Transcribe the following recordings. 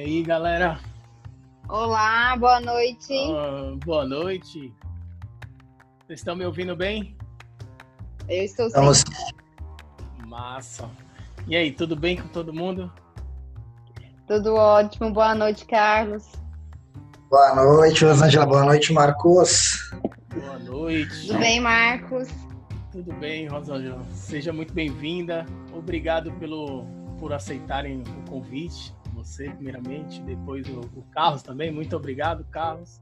aí, galera? Olá, boa noite. Ah, boa noite. Vocês estão me ouvindo bem? Eu estou sim. Vamos. Massa. E aí, tudo bem com todo mundo? Tudo ótimo. Boa noite, Carlos. Boa noite, Rosângela. Boa noite, Marcos. Boa noite. Tudo bem, Marcos? Tudo bem, Rosângela. Seja muito bem-vinda. Obrigado pelo, por aceitarem o convite. Você, primeiramente, depois o, o Carlos também. Muito obrigado, Carlos.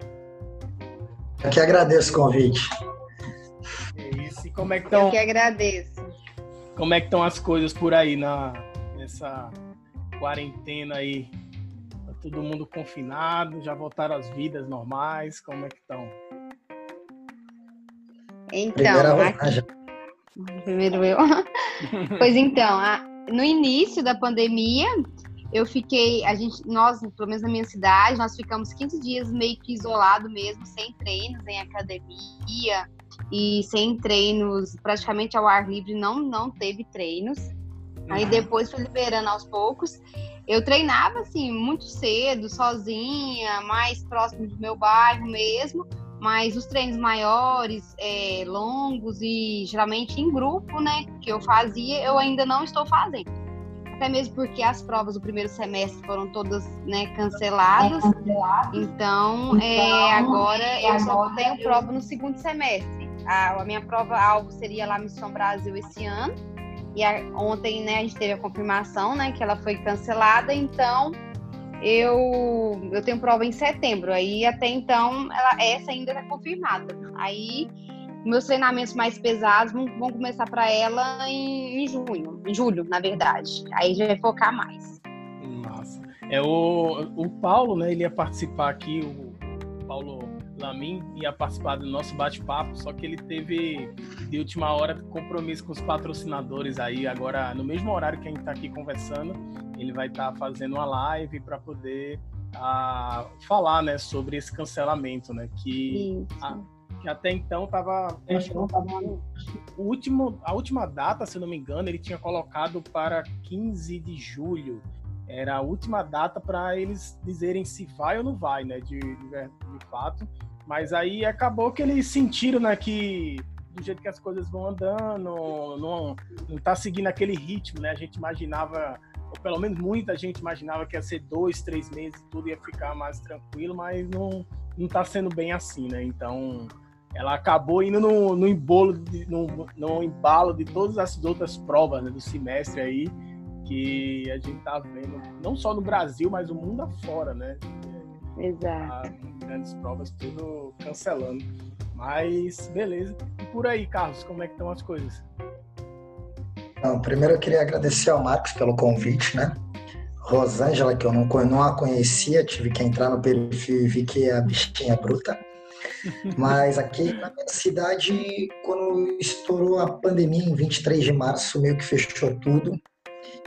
Eu que agradeço o convite. É isso. E como é que Eu estão que agradeço. como é que estão as coisas por aí na nessa quarentena aí? Tá todo mundo confinado, já voltaram às vidas normais, como é que estão? Então, aqui, primeiro eu. pois então, a- no início da pandemia, eu fiquei, a gente, nós, pelo menos na minha cidade, nós ficamos 15 dias meio que isolado mesmo, sem treinos em academia e sem treinos, praticamente ao ar livre, não, não teve treinos. Aí depois foi liberando aos poucos. Eu treinava assim muito cedo, sozinha, mais próximo do meu bairro mesmo. Mas os treinos maiores, é, longos e geralmente em grupo, né, que eu fazia, eu ainda não estou fazendo. Até mesmo porque as provas do primeiro semestre foram todas né, canceladas. Então, é, agora eu só tenho prova no segundo semestre. A, a minha prova-alvo seria lá Missão Brasil esse ano. E a- ontem, né, a gente teve a confirmação, né, que ela foi cancelada. Então, eu, eu tenho prova em setembro. Aí, até então, ela- essa ainda está confirmada. Aí, meus treinamentos mais pesados vão, começar para ela em, em junho, em julho, na verdade. Aí já vai focar mais. Massa. É o, o Paulo, né? Ele ia participar aqui, o Paulo Lamin ia participar do nosso bate-papo, só que ele teve de última hora compromisso com os patrocinadores aí. Agora, no mesmo horário que a gente está aqui conversando, ele vai estar fazendo uma live para poder ah, falar, né, sobre esse cancelamento, né? Que Isso. Que até então estava o último a última data se não me engano ele tinha colocado para 15 de julho. Era a última data para eles dizerem se vai ou não vai né de, de, de fato. Mas aí acabou que eles sentiram né que do jeito que as coisas vão andando não não tá seguindo aquele ritmo né. A gente imaginava ou pelo menos muita gente imaginava que ia ser dois três meses tudo ia ficar mais tranquilo mas não não tá sendo bem assim né. Então ela acabou indo no, no embolo, de- no, no embalo de todas as outras provas né, do semestre aí, que a gente tá vendo, não só no Brasil, mas o mundo afora, né? Exato. As grandes provas tudo cancelando. Mas, beleza. E por aí, Carlos, como é que estão as coisas? Então, primeiro eu queria agradecer ao Marcos pelo convite, né? Rosângela, que eu não, não a conhecia, tive que entrar no perfil e vi que a bichinha é bruta. Mas aqui na minha cidade, quando estourou a pandemia, em 23 de março, meio que fechou tudo.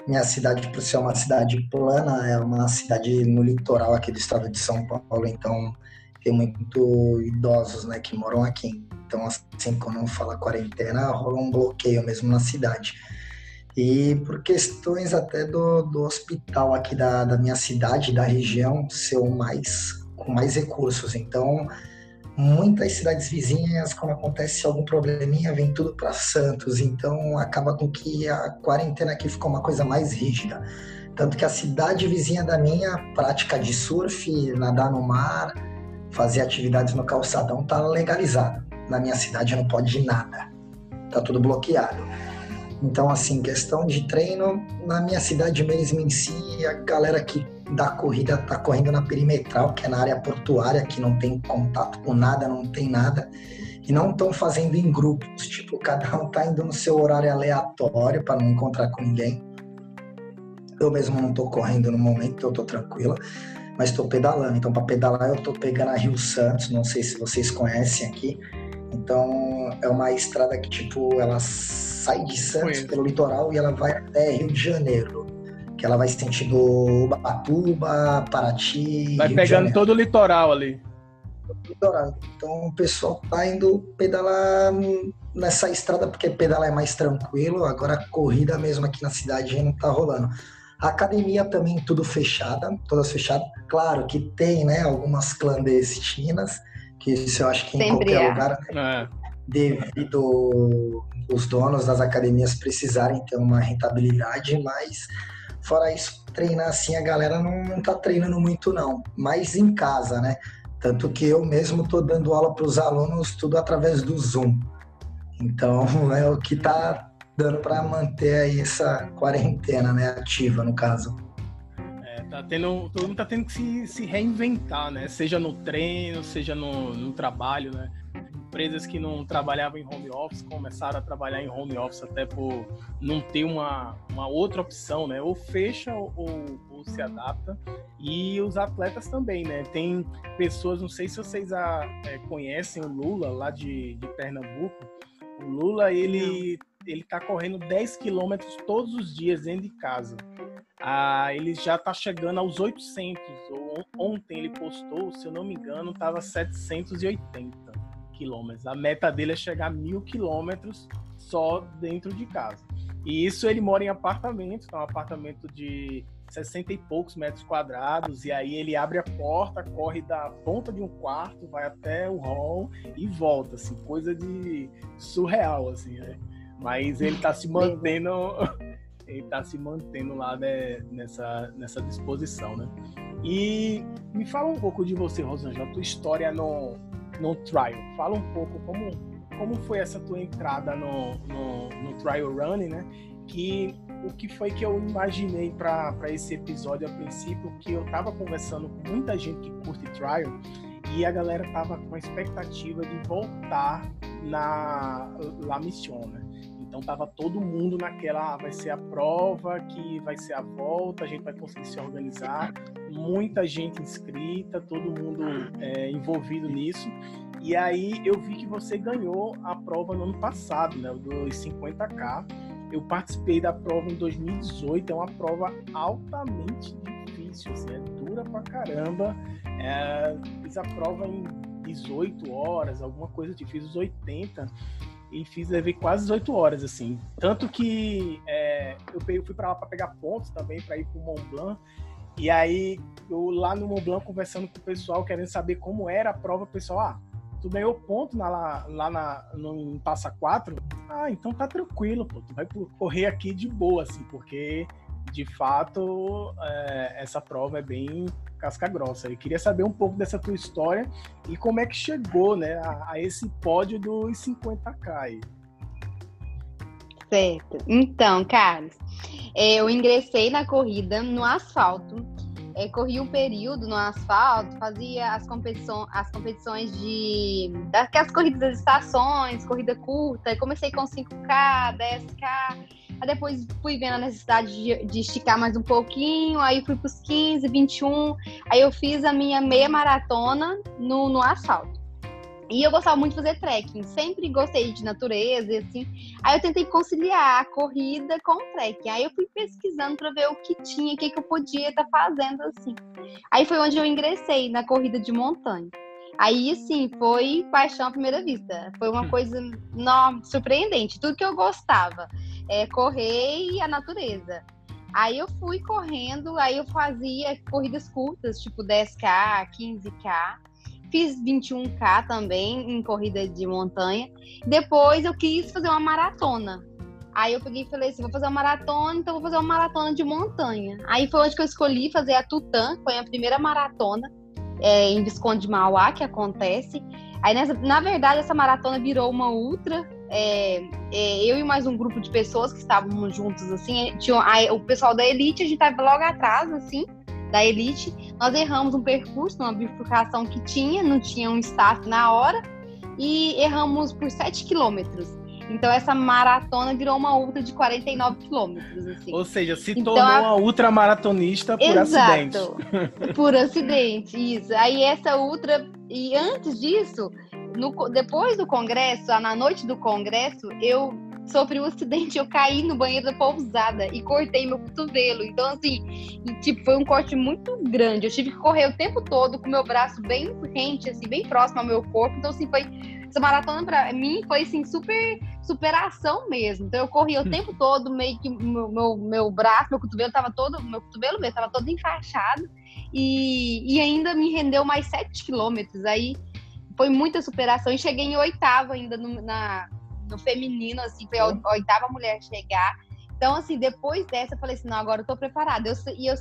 Minha cidade, por ser uma cidade plana, é uma cidade no litoral aqui do estado de São Paulo, então tem muito idosos né, que moram aqui. Então, assim, quando fala quarentena, rola um bloqueio mesmo na cidade. E por questões até do, do hospital aqui da, da minha cidade, da região, ser o mais com mais recursos. Então, muitas cidades vizinhas, quando acontece algum probleminha, vem tudo para Santos. Então, acaba com que a quarentena aqui ficou uma coisa mais rígida. Tanto que a cidade vizinha da minha, prática de surf, nadar no mar, fazer atividades no calçadão, tá legalizada. Na minha cidade não pode nada. Tá tudo bloqueado. Então, assim, questão de treino, na minha cidade mesmo em si, a galera que da corrida tá correndo na perimetral, que é na área portuária, que não tem contato com nada, não tem nada, e não estão fazendo em grupos, tipo, cada um tá indo no seu horário aleatório para não encontrar com ninguém. Eu mesmo não tô correndo no momento, eu tô tranquila, mas tô pedalando. Então, para pedalar, eu tô pegando a Rio Santos, não sei se vocês conhecem aqui. Então, é uma estrada que, tipo, ela sai de Santos pelo litoral e ela vai até Rio de Janeiro. Que ela vai sentido Ubatuba, Paraty. Vai Rio pegando todo o litoral ali. litoral. Então o pessoal tá indo pedalar nessa estrada porque pedalar é mais tranquilo. Agora a corrida mesmo aqui na cidade não tá rolando. A academia também tudo fechada, todas fechadas. Claro que tem, né, algumas clandestinas, que isso eu acho que em Sempre qualquer é. lugar, né, é. devido os donos das academias precisarem ter uma rentabilidade, mas fora isso, treinar assim a galera não, não tá treinando muito não, mas em casa, né? Tanto que eu mesmo tô dando aula para os alunos tudo através do Zoom. Então é o que tá dando para manter aí essa quarentena, né, ativa no caso. É, tá tendo, todo mundo tá tendo que se, se reinventar, né? Seja no treino, seja no, no trabalho, né? Empresas que não trabalhavam em home office começaram a trabalhar em home office até por não ter uma, uma outra opção, né? Ou fecha ou, ou se adapta. E os atletas também, né? Tem pessoas, não sei se vocês a, é, conhecem o Lula lá de, de Pernambuco. O Lula, ele ele tá correndo 10 quilômetros todos os dias dentro de casa. Ah, ele já tá chegando aos 800. Ontem ele postou, se eu não me engano, tava 780 quilômetros. A meta dele é chegar a mil quilômetros só dentro de casa. E isso ele mora em apartamento, tá um apartamento de 60 e poucos metros quadrados, e aí ele abre a porta, corre da ponta de um quarto, vai até o hall e volta, assim, coisa de surreal, assim, né? Mas ele está se mantendo, ele tá se mantendo lá né, nessa, nessa disposição, né? E me fala um pouco de você, Rosângela, tua história no, no trial. Fala um pouco como, como foi essa tua entrada no, no, no trial running, né? Que o que foi que eu imaginei para esse episódio a princípio, que eu estava conversando com muita gente que curte trial e a galera tava com a expectativa de voltar na La Mission, né? Então tava todo mundo naquela, ah, vai ser a prova, que vai ser a volta, a gente vai conseguir se organizar, muita gente inscrita, todo mundo é, envolvido nisso. E aí eu vi que você ganhou a prova no ano passado, né, dos 50k. Eu participei da prova em 2018, é uma prova altamente difícil, assim, é dura pra caramba. É, fiz a prova em 18 horas, alguma coisa, fiz os 80 e fiz, levei quase 18 horas, assim. Tanto que é, eu fui para lá para pegar pontos também, para ir para o Mont Blanc. E aí, eu lá no Mont Blanc, conversando com o pessoal, querendo saber como era a prova, o pessoal, ah, tu ganhou ponto na, lá na, no, Passa 4? Ah, então tá tranquilo, pô, tu vai correr aqui de boa, assim, porque de fato é, essa prova é bem casca grossa. Eu queria saber um pouco dessa tua história e como é que chegou né, a, a esse pódio dos 50K. Certo. Então, Carlos, é, eu ingressei na corrida no asfalto. É, corri um período no asfalto, fazia as, competições, as competições de. daquelas corridas das estações, corrida curta. Comecei com 5K, 10K. Aí depois fui vendo a necessidade de, de esticar mais um pouquinho, aí fui para os 15, 21. Aí eu fiz a minha meia maratona no, no asfalto. E eu gostava muito de fazer trekking, sempre gostei de natureza e assim. Aí eu tentei conciliar a corrida com o trekking. Aí eu fui pesquisando para ver o que tinha, o que, que eu podia estar tá fazendo assim. Aí foi onde eu ingressei na corrida de montanha. Aí, assim, foi paixão à primeira vista. Foi uma hum. coisa não, surpreendente. Tudo que eu gostava é, correr e a natureza. Aí eu fui correndo, aí eu fazia corridas curtas, tipo 10K, 15K. Fiz 21K também em corrida de montanha. Depois eu quis fazer uma maratona. Aí eu peguei e falei assim: vou fazer uma maratona, então vou fazer uma maratona de montanha. Aí foi onde que eu escolhi fazer a Tutã, foi a primeira maratona é, em Visconde de Mauá que acontece. Aí, nessa, na verdade, essa maratona virou uma ultra é, é, eu e mais um grupo de pessoas que estávamos juntos, assim, tinha, a, o pessoal da Elite, a gente estava logo atrás, assim, da Elite. Nós erramos um percurso, uma bifurcação que tinha, não tinha um staff na hora, e erramos por 7 quilômetros. Então essa maratona virou uma ultra de 49 quilômetros. Assim. Ou seja, se então, tornou a... uma ultramaratonista por Exato, acidente. Por acidente, isso. Aí essa ultra. E antes disso, no, depois do congresso, na noite do congresso, eu sofri um acidente, eu caí no banheiro da pousada e cortei meu cotovelo. Então, assim, tipo, foi um corte muito grande. Eu tive que correr o tempo todo com meu braço bem rente, assim, bem próximo ao meu corpo. Então, assim, foi. Essa maratona pra mim foi assim, super superação mesmo. Então eu corria o hum. tempo todo, meio que meu, meu, meu braço, meu cotovelo tava todo, meu cotovelo mesmo tava todo enfaixado e, e ainda me rendeu mais 7 quilômetros. Aí foi muita superação e cheguei em oitavo ainda no, na, no feminino, assim, foi a oitava mulher chegar. Então, assim, depois dessa, eu falei assim, não, agora eu tô preparada. Eu, e eu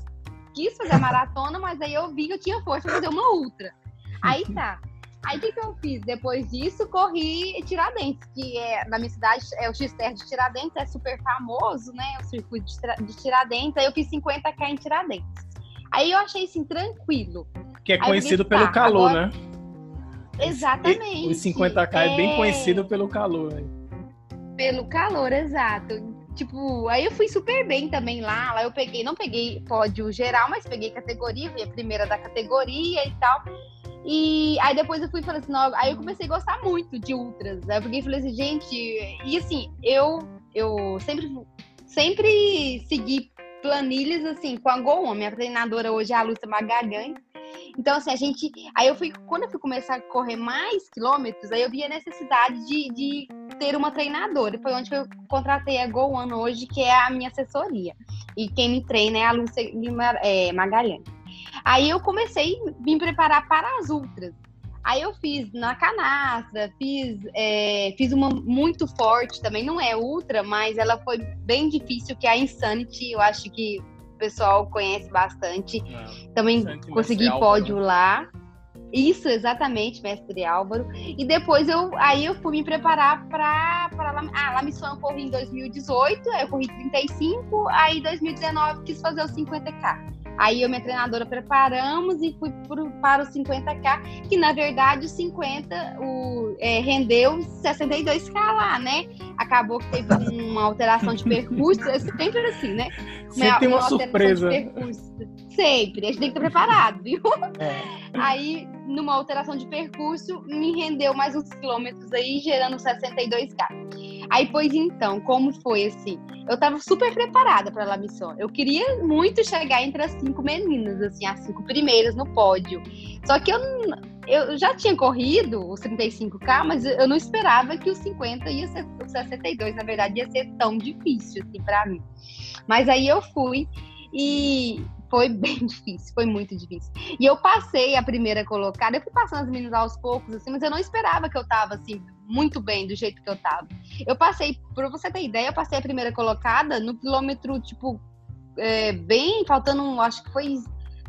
quis fazer a maratona, mas aí eu vi que eu tinha força pra fazer uma ultra. Aí tá. Aí o que, que eu fiz? Depois disso, corri Tiradentes, que é na minha cidade é o X-Ter de Tiradentes, é super famoso, né? O circuito de Tiradentes. Aí eu fiz 50k em Tiradentes. Aí eu achei assim, tranquilo. Que é conhecido pelo tá, calor, agora... né? Exatamente. Os 50k é... é bem conhecido pelo calor. Né? Pelo calor, exato. Tipo, aí eu fui super bem também lá. Lá eu peguei, não peguei pódio geral, mas peguei categoria, fui a primeira da categoria e tal. E aí depois eu fui falando assim, não, aí eu comecei a gostar muito de ultras. Aí eu peguei e falei assim, gente, e assim, eu eu sempre sempre segui planilhas assim com a Go Minha treinadora hoje é a Lúcia Magalhães. Então, assim, a gente. Aí eu fui. Quando eu fui começar a correr mais quilômetros, aí eu vi a necessidade de, de ter uma treinadora. E foi onde eu contratei a Go One hoje, que é a minha assessoria. E quem me treina é a Lúcia é, Magalhães. Aí eu comecei a me preparar para as ultras. Aí eu fiz na canastra, fiz, é, fiz uma muito forte também, não é ultra, mas ela foi bem difícil, que é a Insanity, eu acho que pessoal conhece bastante. É, também consegui pódio né? lá. Isso, exatamente, mestre Álvaro. E depois eu aí eu fui me preparar para ah, La Mission eu corri em 2018, aí eu corri 35, aí em 2019 quis fazer os 50k. Aí eu e minha treinadora preparamos e fui pro, para os 50k, que na verdade os 50 o, é, rendeu 62k lá, né? Acabou que teve uma alteração de percurso, é sempre assim, né? Sempre uma, tem uma, uma surpresa. Sempre, a gente tem que estar preparado, viu? É. Aí, numa alteração de percurso, me rendeu mais uns quilômetros aí, gerando 62k. Aí, pois então, como foi assim? Eu tava super preparada para a missão. Eu queria muito chegar entre as cinco meninas, assim, as cinco primeiras no pódio. Só que eu, eu já tinha corrido os 35K, mas eu não esperava que os 50 ia ser, os 62, na verdade, ia ser tão difícil, assim, para mim. Mas aí eu fui e foi bem difícil, foi muito difícil. E eu passei a primeira colocada, eu fui passando as meninas aos poucos, assim, mas eu não esperava que eu tava, assim, muito bem do jeito que eu tava. Eu passei, pra você ter ideia, eu passei a primeira colocada no quilômetro, tipo, é, bem, faltando, acho que foi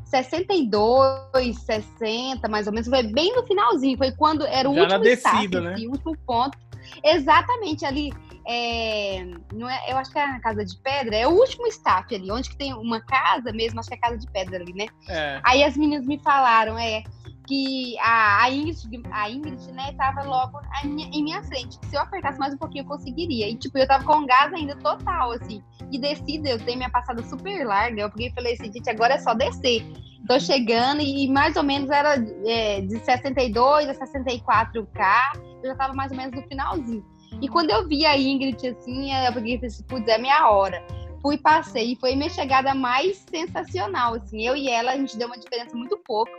62, 60, mais ou menos, foi bem no finalzinho, foi quando era o Já último descida, né? Assim, o último ponto. Exatamente ali é, não é, eu acho que é a Casa de Pedra, é o último staff ali, onde que tem uma casa mesmo, acho que é a Casa de Pedra ali, né? É. Aí as meninas me falaram, é, que a, a, Ingrid, a Ingrid, né, tava logo minha, em minha frente. Se eu apertasse mais um pouquinho, eu conseguiria. E, tipo, eu tava com gás ainda total, assim. E descida, eu tenho minha passada super larga. Eu peguei e falei assim, gente, agora é só descer. Tô chegando e mais ou menos era é, de 62 a 64K. Eu já tava mais ou menos no finalzinho. E quando eu vi a Ingrid assim, eu peguei assim, putz, é minha hora. Fui, passei, e foi minha chegada mais sensacional, assim. Eu e ela, a gente deu uma diferença muito pouco.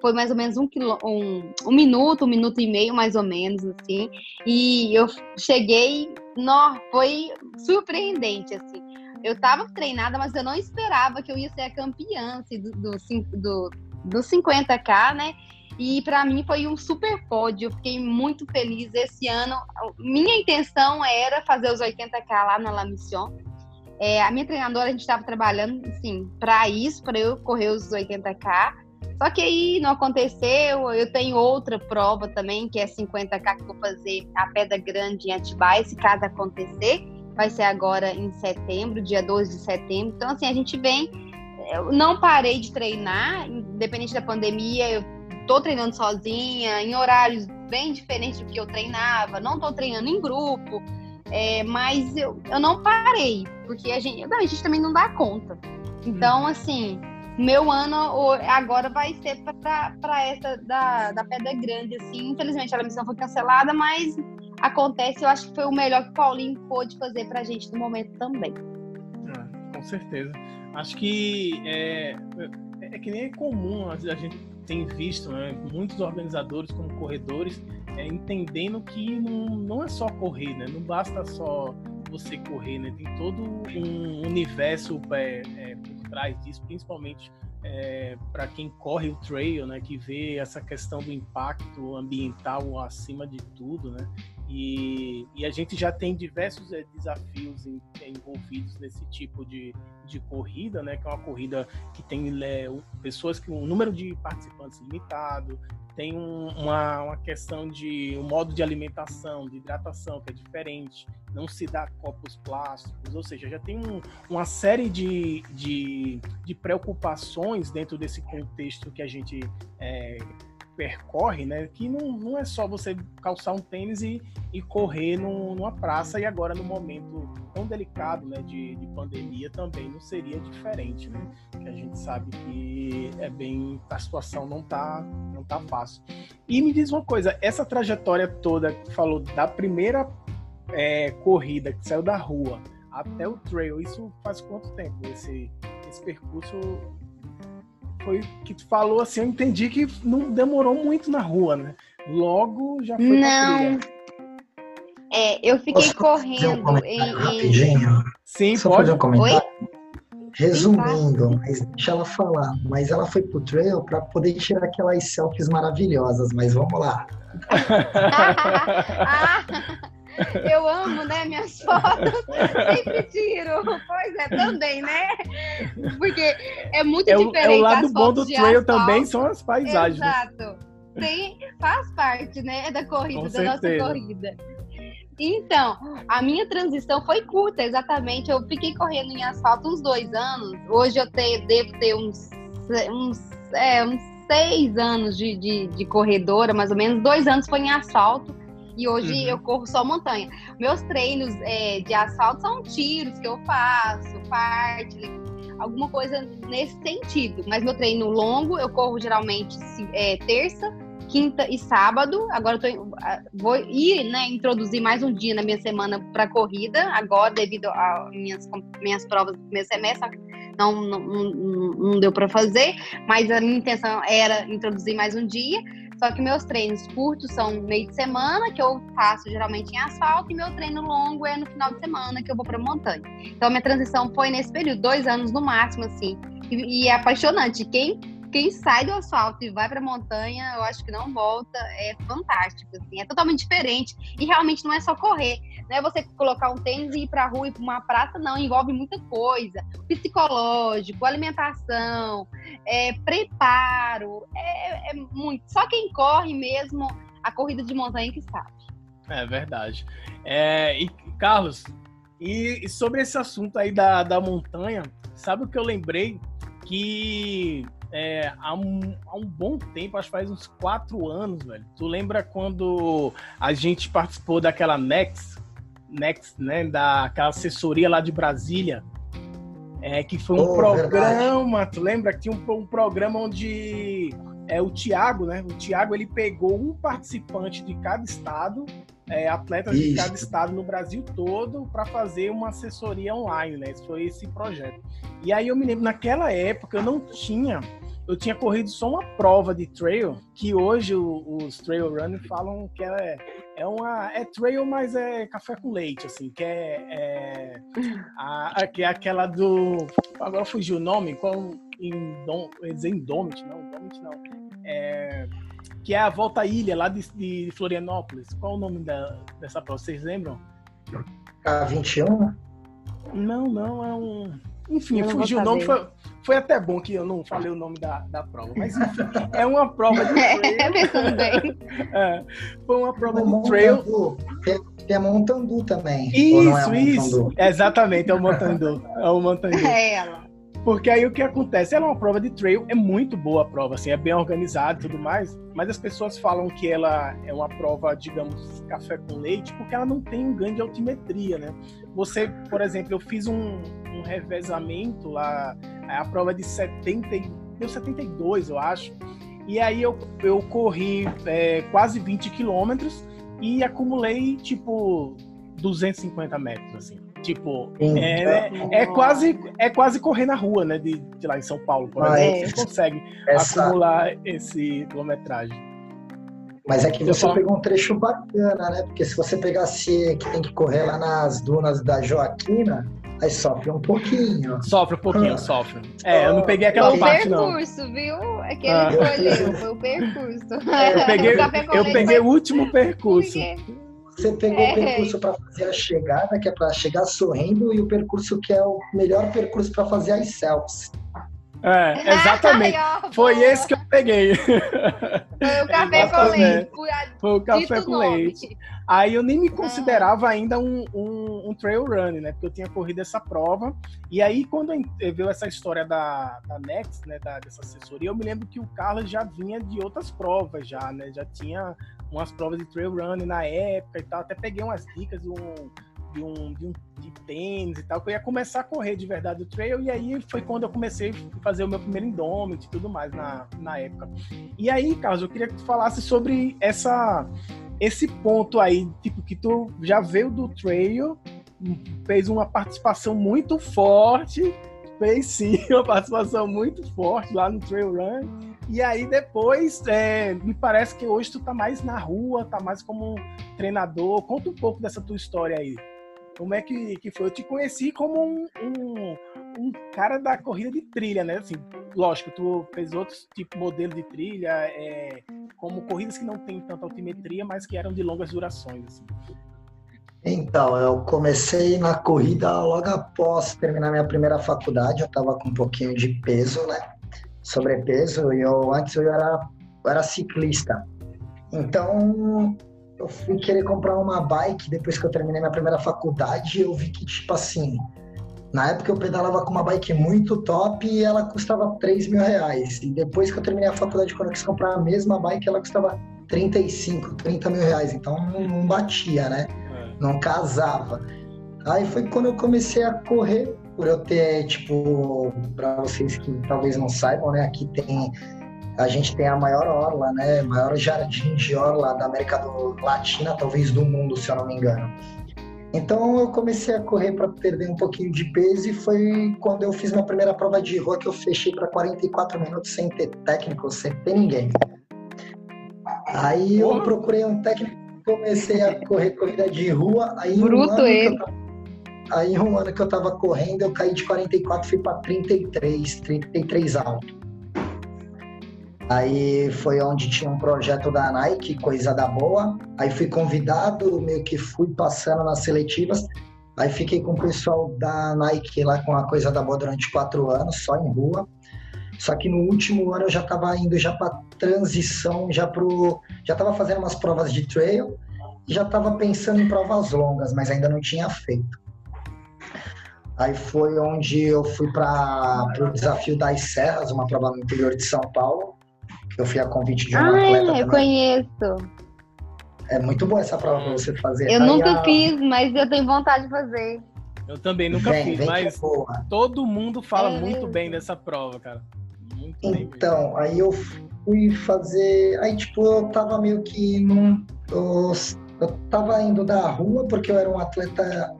Foi mais ou menos um, quilô, um, um minuto, um minuto e meio, mais ou menos, assim. E eu cheguei, nó, foi surpreendente, assim. Eu tava treinada, mas eu não esperava que eu ia ser a campeã assim, do, do, do, do 50K, né? E para mim foi um super pódio. Eu fiquei muito feliz esse ano. Minha intenção era fazer os 80k lá na La Mission. É, a minha treinadora, a gente estava trabalhando, assim, para isso, para eu correr os 80k. Só que aí não aconteceu. Eu tenho outra prova também, que é 50k, que vou fazer a Pedra Grande em Atibaia, se caso acontecer. Vai ser agora em setembro, dia 12 de setembro. Então, assim, a gente vem. Eu não parei de treinar, independente da pandemia, eu tô treinando sozinha, em horários bem diferentes do que eu treinava, não tô treinando em grupo, é, mas eu, eu não parei, porque a gente, a gente também não dá conta. Então, assim, meu ano agora vai ser para essa da, da Pedra Grande, assim. Infelizmente a missão foi cancelada, mas acontece, eu acho que foi o melhor que o Paulinho pôde fazer pra gente no momento também. Ah, com certeza. Acho que é, é que nem é comum a gente tem visto né, muitos organizadores como corredores é, entendendo que não, não é só correr, né? Não basta só você correr, né? Tem todo um universo é, é, por trás disso, principalmente é, para quem corre o trail, né? Que vê essa questão do impacto ambiental acima de tudo, né? E, e a gente já tem diversos é, desafios em, envolvidos nesse tipo de, de corrida, né? Que é uma corrida que tem é, pessoas que um número de participantes limitado, tem um, uma, uma questão de um modo de alimentação, de hidratação que é diferente, não se dá copos plásticos, ou seja, já tem um, uma série de, de, de, preocupações dentro desse contexto que a gente é, percorre, né? Que não, não é só você calçar um tênis e, e correr no, numa praça, e agora no momento tão delicado né, de, de pandemia também não seria diferente, né? Que a gente sabe que é bem. a situação não tá, não tá fácil. E me diz uma coisa, essa trajetória toda que falou da primeira é, corrida que saiu da rua até o trail, isso faz quanto tempo esse, esse percurso foi que tu falou assim, eu entendi que não demorou muito na rua, né? Logo já foi Não. É, eu fiquei Posso correndo um em, rapidinho. Sim, Só pode. Um comentário? Oi? Resumindo, mas deixa ela falar. Mas ela foi pro trail para poder tirar aquelas selfies maravilhosas. Mas vamos lá. eu amo, né? Minhas fotos. Sempre tiro. Pois é, também, né? Porque é muito é diferente. O, é o lado bom do trail também são as paisagens. Exato. Tem, faz parte, né, da corrida, Com da certeza. nossa corrida. Então, a minha transição foi curta, exatamente. Eu fiquei correndo em asfalto uns dois anos. Hoje eu tenho, devo ter uns, uns, é, uns seis anos de, de, de corredora, mais ou menos. Dois anos foi em asfalto e hoje uhum. eu corro só montanha. Meus treinos é, de asfalto são tiros que eu faço, parte, alguma coisa nesse sentido. Mas meu treino longo, eu corro geralmente é, terça, quinta e sábado. Agora eu tô, vou ir, né, introduzir mais um dia na minha semana para corrida, agora devido às minhas, minhas provas do primeiro semestre. Não, não, não, não deu para fazer, mas a minha intenção era introduzir mais um dia. Só que meus treinos curtos são meio de semana, que eu faço geralmente em asfalto, e meu treino longo é no final de semana, que eu vou para montanha. Então, minha transição foi nesse período, dois anos no máximo, assim. E, e é apaixonante. Quem quem sai do asfalto e vai para montanha, eu acho que não volta, é fantástico, assim, é totalmente diferente. E realmente não é só correr, não é você colocar um tênis e ir para rua e para uma praça, não, envolve muita coisa, psicológico, alimentação, é, preparo, é, é muito. Só quem corre mesmo a corrida de montanha que sabe. É verdade. É, e Carlos, e, e sobre esse assunto aí da, da montanha, sabe o que eu lembrei? Que é, há, um, há um bom tempo, acho que faz uns quatro anos, velho. Tu lembra quando a gente participou daquela Next, Next, né? Daquela assessoria lá de Brasília? É, que foi um oh, programa, verdade. tu lembra que tinha um, um programa onde é, o Tiago, né? O Tiago ele pegou um participante de cada estado, é, atletas Isso. de cada estado no Brasil todo, para fazer uma assessoria online, né? Esse foi esse projeto. E aí eu me lembro, naquela época eu não tinha eu tinha corrido só uma prova de trail, que hoje os trail running falam que é, é uma é trail, mas é café com leite, assim, que é, é, a, que é aquela do agora fugiu o nome, qual Indom, dizer Indomit, não, Indomit não, é, que é a Volta à Ilha lá de, de Florianópolis. Qual o nome da, dessa prova? Vocês lembram? K21? Não, não, é um enfim, fugiu o nome. Foi, foi, até bom que eu não falei o nome da, da prova. Mas enfim, é uma prova de trail. É, pensando bem. É, foi uma prova de trail. Tem, tem a Montandu também. Isso, é isso. Exatamente, é o Montandu. É o Montandu. É ela. Porque aí o que acontece? Ela é uma prova de trail, é muito boa a prova, assim, é bem organizada e tudo mais, mas as pessoas falam que ela é uma prova, digamos, café com leite, porque ela não tem um ganho de altimetria, né? Você, por exemplo, eu fiz um revezamento lá, a prova de 70, deu 72, eu acho, e aí eu, eu corri é, quase 20 quilômetros e acumulei, tipo, 250 metros, assim. Tipo, é, é, quase, é quase correr na rua, né? De, de lá em São Paulo, por exemplo. Você consegue essa... acumular esse quilometragem. Mas é que você pegou um trecho bacana, né? Porque se você pegasse que tem que correr lá nas dunas da Joaquina, aí sofre um pouquinho. Sofre um pouquinho, ah. sofre. É, eu não peguei aquela foi parte, não. Foi o percurso, viu? É que ele ah. escolheu, foi o percurso. É, eu peguei, eu peguei o último percurso. Você pegou é. o percurso para fazer a chegada, que é para chegar sorrindo, e o percurso que é o melhor percurso para fazer as selfies. É, exatamente. Foi esse que eu peguei. Foi o café com leite. Foi o café com leite. Aí eu nem me considerava ainda um, um, um, trail runner, né? Porque eu tinha corrido essa prova. E aí, quando veio essa história da, da Next, né? Da, dessa assessoria, eu me lembro que o Carlos já vinha de outras provas, já, né? Já tinha umas provas de trail running na época e tal. Até peguei umas dicas um de um, de um de tênis e tal, que eu ia começar a correr de verdade o trail, e aí foi quando eu comecei a fazer o meu primeiro Indomit e tudo mais na, na época. E aí, Carlos, eu queria que tu falasse sobre essa esse ponto aí, tipo, que tu já veio do trail, fez uma participação muito forte, fez sim uma participação muito forte lá no trail run, e aí depois, é, me parece que hoje tu tá mais na rua, tá mais como treinador. Conta um pouco dessa tua história aí. Como é que, que foi? Eu te conheci como um, um, um cara da corrida de trilha, né? Assim, lógico, tu fez outros tipos de modelo de trilha, é, como corridas que não tem tanta altimetria, mas que eram de longas durações. Assim. Então, eu comecei na corrida logo após terminar minha primeira faculdade. Eu estava com um pouquinho de peso, né? Sobrepeso. E eu antes eu era, eu era ciclista. Então, eu fui querer comprar uma bike depois que eu terminei minha primeira faculdade. Eu vi que, tipo assim, na época eu pedalava com uma bike muito top e ela custava 3 mil reais. E depois que eu terminei a faculdade, quando eu quis comprar a mesma bike, ela custava 35, 30 mil reais. Então não, batia, né? É. Não casava. Aí foi quando eu comecei a correr, por eu ter, tipo, para vocês que talvez não saibam, né? Aqui tem a gente tem a maior orla, né? Maior jardim de orla da América do, Latina, talvez do mundo, se eu não me engano. Então eu comecei a correr para perder um pouquinho de peso e foi quando eu fiz minha primeira prova de rua que eu fechei para 44 minutos sem ter técnico, sem ter ninguém. Aí eu procurei um técnico, comecei a correr corrida de rua. Aí Bruto um ele. Tava, aí um ano que eu tava correndo, eu caí de 44, fui para 33, 33 alto. Aí foi onde tinha um projeto da Nike, coisa da boa. Aí fui convidado, meio que fui passando nas seletivas. Aí fiquei com o pessoal da Nike lá com a coisa da boa durante quatro anos, só em rua. Só que no último ano eu já estava indo já para transição, já pro, já estava fazendo umas provas de trail e já estava pensando em provas longas, mas ainda não tinha feito. Aí foi onde eu fui para o desafio das Serras, uma prova no interior de São Paulo. Eu fui a convite de uma ah, atleta. Ah, eu conheço. É muito boa essa prova pra você fazer. Eu Aí nunca a... fiz, mas eu tenho vontade de fazer. Eu também nunca vem, fiz, vem mas todo mundo fala é muito bem dessa prova, cara. Muito então, bem. aí eu fui fazer. Aí, tipo, eu tava meio que num. Eu, eu tava indo da rua porque eu era um atleta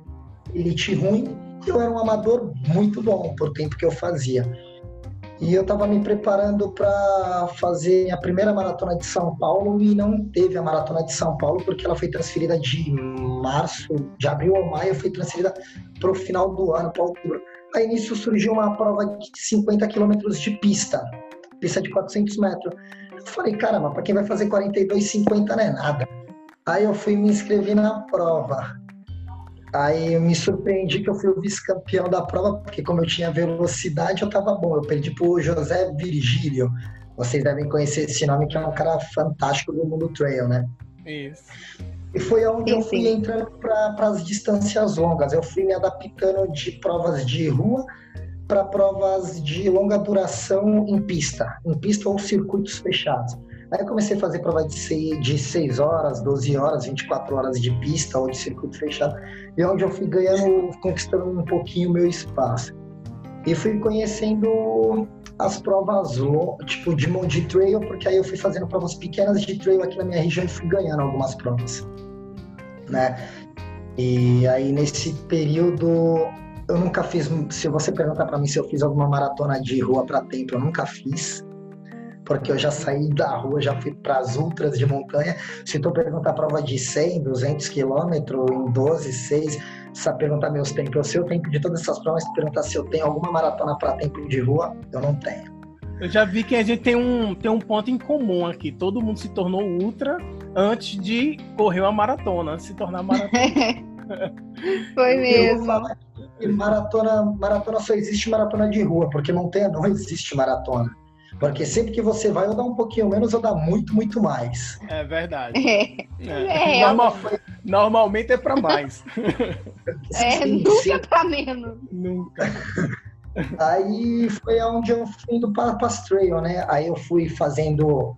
elite ruim e eu era um amador muito bom por tempo que eu fazia. E eu estava me preparando para fazer a primeira maratona de São Paulo e não teve a maratona de São Paulo porque ela foi transferida de março, de abril ou maio, foi transferida para o final do ano, para outubro. Aí nisso surgiu uma prova de 50 quilômetros de pista, pista de 400 metros. Eu falei, caramba, para quem vai fazer 42, 50 não é nada. Aí eu fui me inscrever na prova. Aí eu me surpreendi que eu fui o vice-campeão da prova, porque como eu tinha velocidade, eu tava bom. Eu perdi pro José Virgílio. Vocês devem conhecer esse nome, que é um cara fantástico do mundo trail, né? Isso. E foi onde sim, eu fui sim. entrando para as distâncias longas. Eu fui me adaptando de provas de rua para provas de longa duração em pista, em pista ou circuitos fechados. Aí eu comecei a fazer prova de 6, de 6 horas, 12 horas, 24 horas de pista ou de circuito fechado, e é onde eu fui ganhando, conquistando um pouquinho o meu espaço. E fui conhecendo as provas tipo de, de trail, porque aí eu fui fazendo provas pequenas de trail aqui na minha região e fui ganhando algumas provas, né? E aí nesse período eu nunca fiz, se você perguntar para mim se eu fiz alguma maratona de rua para tempo, eu nunca fiz porque eu já saí da rua, já fui para as ultras de montanha. Se tu perguntar a prova de 100, 200 quilômetros em 12, 6, se perguntar meus tempos, eu sei o tempo de todas essas provas, se perguntar se eu tenho alguma maratona para tempo de rua, eu não tenho. Eu já vi que a gente tem um, tem um ponto em comum aqui. Todo mundo se tornou ultra antes de correr uma maratona, se tornar maratona. Foi mesmo. maratona, maratona só existe maratona de rua, porque não tem, não existe maratona. Porque sempre que você vai, ou dá um pouquinho menos, ou dá muito, muito mais. É verdade. É. É. É, Normal, normalmente é para mais. É, sim, nunca sim. para menos. Nunca. Aí foi onde eu fui indo para as trail, né? Aí eu fui fazendo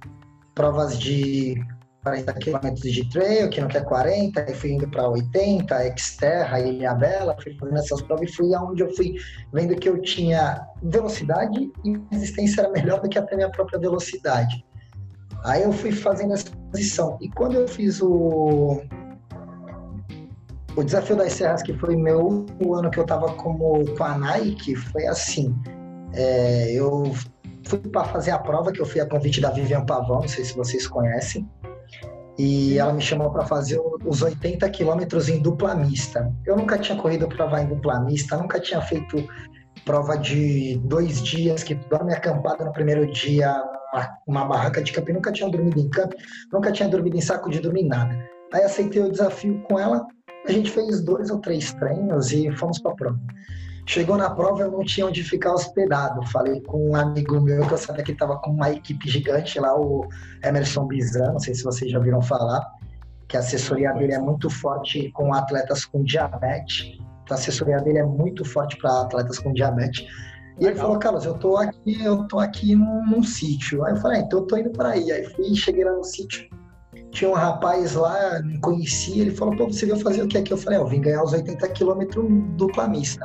provas de 40 quilômetros de trail, que não quer 40, aí fui indo para 80, Exterra, Ilha Bela, fui fazendo essas provas e fui aonde eu fui vendo que eu tinha velocidade e resistência era melhor do que até minha própria velocidade. Aí eu fui fazendo essa transição. E quando eu fiz o o desafio das serras, que foi meu o ano que eu estava como com a Nike, foi assim. É, eu fui para fazer a prova que eu fui a convite da Vivian Pavão, não sei se vocês conhecem. E ela me chamou para fazer os 80 quilômetros em dupla mista. Eu nunca tinha corrido prova em dupla mista, nunca tinha feito prova de dois dias, que dorme acampado no primeiro dia, uma, barraca de camping, nunca tinha dormido em campo, nunca tinha dormido em saco de dormir nada. Aí aceitei o desafio com ela, a gente fez dois ou três treinos e fomos para a prova. Chegou na prova, eu não tinha onde ficar hospedado. Falei com um amigo meu que eu sabia que estava com uma equipe gigante lá, o Emerson Bizan, não sei se vocês já viram falar, que a assessoria dele é muito forte com atletas com diabetes. Então, a assessoria dele é muito forte para atletas com diabetes. E ele falou, Carlos, eu tô aqui, eu tô aqui num, num sítio. Aí eu falei, ah, então eu tô indo para aí. Aí fui, cheguei lá no sítio, tinha um rapaz lá, não conhecia, ele falou, pô, você veio fazer o que aqui? Eu falei, ah, eu vim ganhar os 80 quilômetros dupla mista.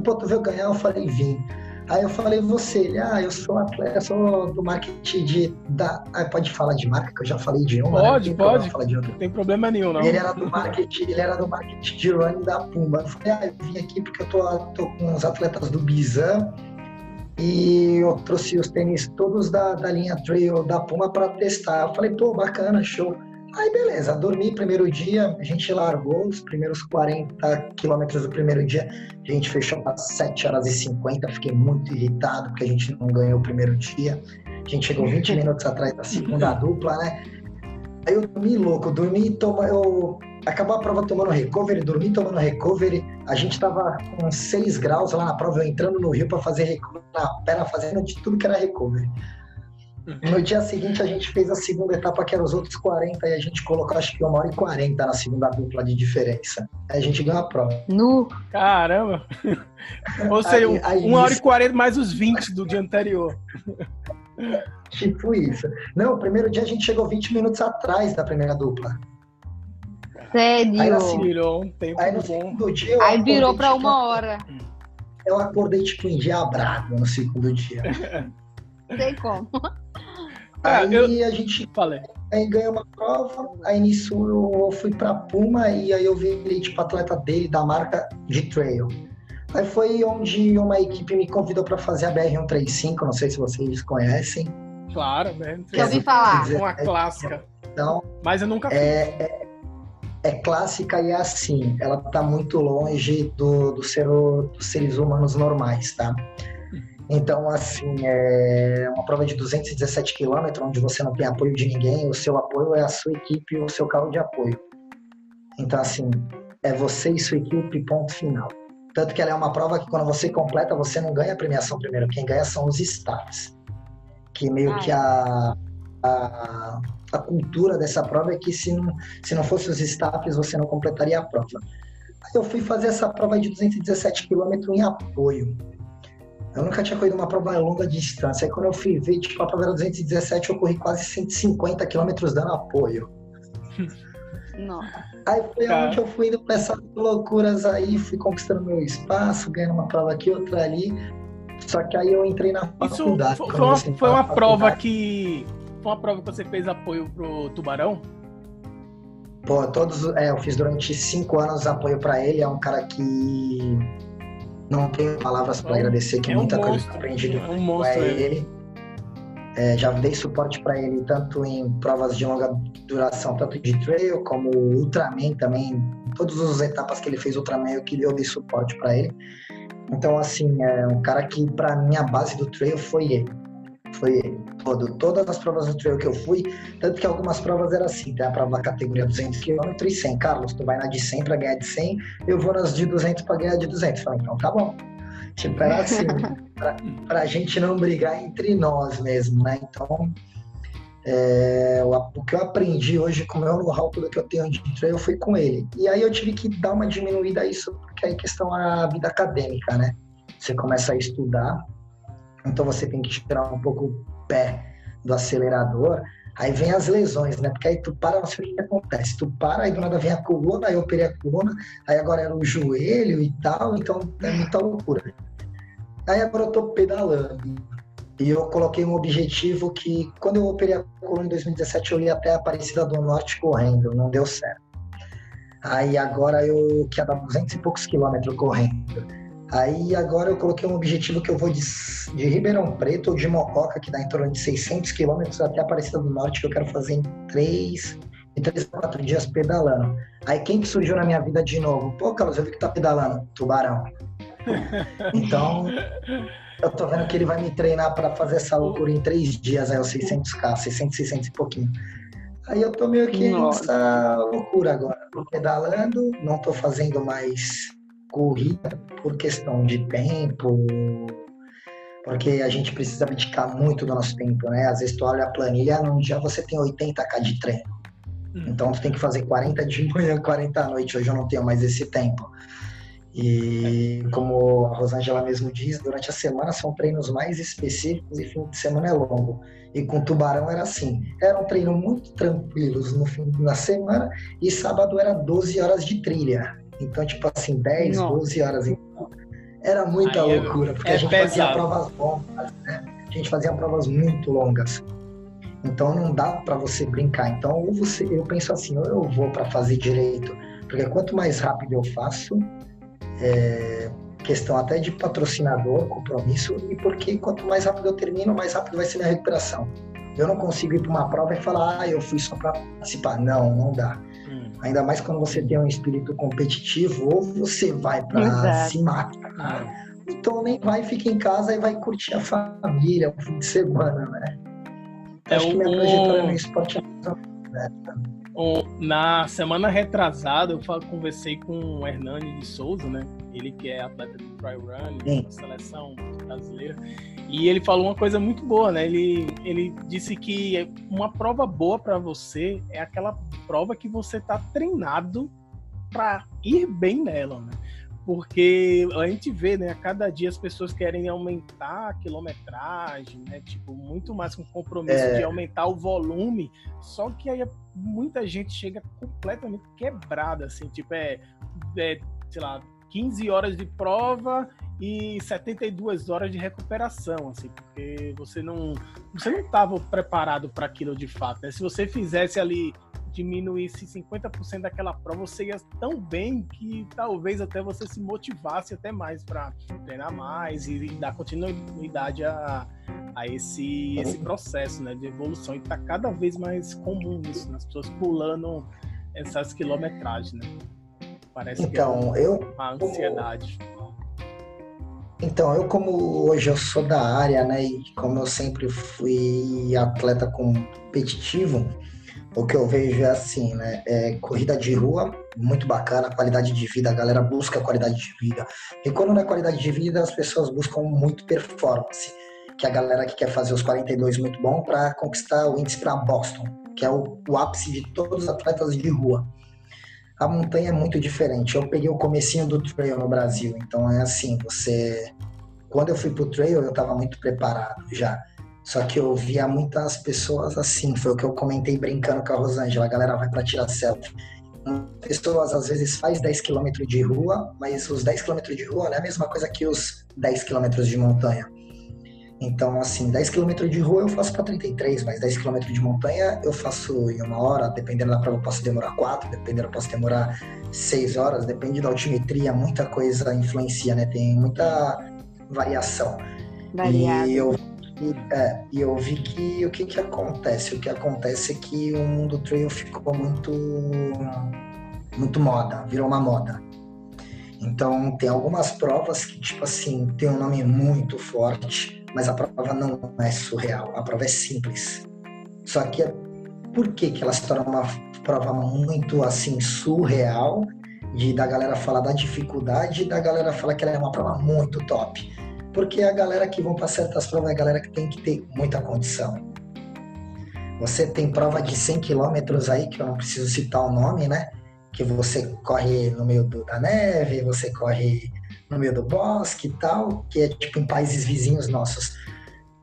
E, tu veio ganhar? Eu falei, vim. Aí eu falei, você, ele, ah, eu sou atleta, sou do marketing de. Da... Ah, pode falar de marca, que eu já falei de uma. Né? Pode, né? pode. Falar de outra. Não tem problema nenhum, não. Ele era do marketing, ele era do marketing de running da Pumba. Eu falei, ah, eu vim aqui porque eu tô, tô com os atletas do Bizan e eu trouxe os tênis todos da, da linha Trail da Puma para testar. Eu falei, pô, bacana, show. Aí beleza, dormi primeiro dia, a gente largou os primeiros 40 quilômetros do primeiro dia, a gente fechou às 7 horas e 50, fiquei muito irritado porque a gente não ganhou o primeiro dia. A gente chegou 20 minutos atrás da segunda dupla, né? Aí eu dormi louco, dormi, toma, eu acabou a prova tomando recovery, dormi tomando recovery. A gente tava com 6 graus lá na prova, eu entrando no rio para fazer recovery na perna, fazendo de tudo que era recovery. No dia seguinte, a gente fez a segunda etapa, que era os outros 40, e a gente colocou acho que uma hora e 40 na segunda dupla de diferença. Aí a gente ganhou a prova. No. Caramba! Ou seja, aí, aí uma hora e 40 mais os 20 do dia anterior. Tipo isso. Não, o primeiro dia a gente chegou 20 minutos atrás da primeira dupla. Sério? Aí, assim, virou um tempo aí no segundo dia. Aí virou para tipo, uma hora. Eu acordei tipo endiabrado no segundo dia. Sei como. Aí eu... a gente Falei. aí ganhou uma prova, aí nisso eu fui pra Puma e aí eu virei tipo atleta dele da marca de trail. Aí foi onde uma equipe me convidou para fazer a BR-135, não sei se vocês conhecem. Claro, né? Já ouvi falar. Uma clássica. Então, Mas eu nunca fui. É, é, é, clássica e é assim, ela tá muito longe do, do ser, dos seres humanos normais, tá? Então, assim, é uma prova de 217 quilômetros, onde você não tem apoio de ninguém, o seu apoio é a sua equipe o seu carro de apoio. Então, assim, é você e sua equipe, ponto final. Tanto que ela é uma prova que quando você completa, você não ganha a premiação primeiro, quem ganha são os staffs. Que meio que a, a, a, cultura dessa prova é que se não, se não fosse os staffs, você não completaria a prova. Aí eu fui fazer essa prova de 217 quilômetros em apoio. Eu nunca tinha corrido uma prova a longa distância. Aí quando eu fui ver, tipo, a prova era 217, eu corri quase 150 quilômetros dando apoio. Nossa. Aí foi onde eu fui indo pra essas loucuras aí, fui conquistando meu espaço, ganhando uma prova aqui, outra ali. Só que aí eu entrei na faculdade. Isso foi, uma, foi uma prova que. Foi uma prova que você fez apoio pro Tubarão? Pô, todos. É, eu fiz durante cinco anos apoio para ele. É um cara que não tenho palavras para agradecer, que é muita um coisa que eu aprendi é um monstro, é ele. É, já dei suporte para ele tanto em provas de longa duração, tanto de trail como Ultraman também. Todas as etapas que ele fez Ultraman, eu que eu dei suporte para ele. Então, assim, é um cara que, para mim, a base do trail foi ele. Foi. Todo, todas as provas do trail que eu fui, tanto que algumas provas era assim, tem a prova da categoria 200 km e 100. Carlos, tu vai na de 100 para ganhar de 100, eu vou nas de 200 para ganhar de 200. Falei, então tá bom. Tipo, era assim, pra, pra gente não brigar entre nós mesmo, né? Então, é, o, o, que eu aprendi hoje com o meu know-how, tudo que eu tenho de trail, foi com ele. E aí eu tive que dar uma diminuída a isso, porque aí questão é a vida acadêmica, né? Você começa a estudar, então você tem que tirar um pouco o pé do acelerador, aí vem as lesões, né? Porque aí tu para, não sei o que acontece. Tu para, aí do nada vem a coluna, aí eu operei a coluna, aí agora era o joelho e tal, então é muita loucura. Aí agora eu tô pedalando. E eu coloquei um objetivo que, quando eu operei a coluna em 2017, eu ia até a Aparecida do Norte correndo, não deu certo. Aí agora eu quero dar 200 e poucos quilômetros correndo. Aí agora eu coloquei um objetivo que eu vou de, de Ribeirão Preto ou de Mococa, que dá em torno de 600 quilômetros, até a Aparecida do Norte, que eu quero fazer em 3, em 3 4 dias pedalando. Aí quem que surgiu na minha vida de novo? Pô, Carlos, eu vi que tá pedalando. Tubarão. Então, eu tô vendo que ele vai me treinar para fazer essa loucura em três dias, aí os 600k, 600, 600 e pouquinho. Aí eu tô meio que Nossa. nessa loucura agora. Tô pedalando, não tô fazendo mais corrida por questão de tempo, porque a gente precisa dedicar muito do nosso tempo, né? Às vezes tu olha a planilha, num dia você tem 80k de treino. Hum. Então tu tem que fazer 40 de manhã, 40 à noite. Hoje eu não tenho mais esse tempo. E como a Rosângela mesmo diz, durante a semana são treinos mais específicos e fim de semana é longo. E com Tubarão era assim, eram treinos muito tranquilos no fim da semana e sábado era 12 horas de trilha. Então, tipo assim, 10, Não. 12 horas. Então, era muita Aí é loucura, porque é a gente pesado. fazia provas longas, né? A gente fazia provas muito longas. Então não dá para você brincar. Então, ou você, eu penso assim, ou eu vou para fazer direito, porque quanto mais rápido eu faço, é, questão até de patrocinador, compromisso, e porque quanto mais rápido eu termino, mais rápido vai ser minha recuperação. Eu não consigo ir para uma prova e falar, ah, eu fui só para participar. Não, não dá. Hum. Ainda mais quando você tem um espírito competitivo, ou você vai para se matar, então nem vai, fica em casa e vai curtir a família, o fim de semana, né? É Acho que minha trajetória no esporte é na semana retrasada, eu conversei com o Hernani de Souza, né? Ele que é atleta de dry run, da seleção brasileira. E ele falou uma coisa muito boa, né? Ele, ele disse que uma prova boa para você é aquela prova que você está treinado para ir bem nela, né? Porque a gente vê, né, a cada dia as pessoas querem aumentar a quilometragem, né, tipo, muito mais com compromisso é... de aumentar o volume, só que aí muita gente chega completamente quebrada, assim, tipo, é, é sei lá, 15 horas de prova e 72 horas de recuperação, assim, porque você não você não estava preparado para aquilo de fato, né? Se você fizesse ali diminuísse 50% daquela prova, você ia tão bem que talvez até você se motivasse até mais para treinar mais e, dar continuidade a, a esse, esse processo né, de evolução. E está cada vez mais comum isso, né? as pessoas pulando essas quilometragens. Né? Parece então, que é eu, uma ansiedade. Então, eu como hoje eu sou da área, né, e como eu sempre fui atleta competitivo, o que eu vejo é assim, né? É corrida de rua, muito bacana, qualidade de vida, a galera busca qualidade de vida. E quando não é qualidade de vida, as pessoas buscam muito performance, que é a galera que quer fazer os 42 muito bom para conquistar o índice para Boston, que é o, o ápice de todos os atletas de rua. A montanha é muito diferente. Eu peguei o comecinho do trail no Brasil, então é assim, você quando eu fui pro trail, eu estava muito preparado já. Só que eu via muitas pessoas assim, foi o que eu comentei brincando com a Rosângela, a galera vai para tirar selfie. Pessoas às vezes faz 10 km de rua, mas os 10 km de rua não é a mesma coisa que os 10 km de montanha. Então, assim, 10 km de rua eu faço para 33, mas 10 km de montanha eu faço em uma hora, dependendo da prova eu posso demorar 4, dependendo eu posso demorar 6 horas, depende da altimetria, muita coisa influencia, né? Tem muita variação. Variado. E eu é, e eu vi que o que, que acontece? O que acontece é que o mundo trail ficou muito, muito moda, virou uma moda. Então, tem algumas provas que, tipo assim, tem um nome muito forte, mas a prova não é surreal, a prova é simples. Só que, por que, que ela se torna uma prova muito, assim, surreal? De da galera falar da dificuldade e da galera falar que ela é uma prova muito top. Porque a galera que vão para certas provas é a galera que tem que ter muita condição. Você tem prova de 100 quilômetros aí, que eu não preciso citar o nome, né? que você corre no meio do, da neve, você corre no meio do bosque e tal, que é tipo em países vizinhos nossos,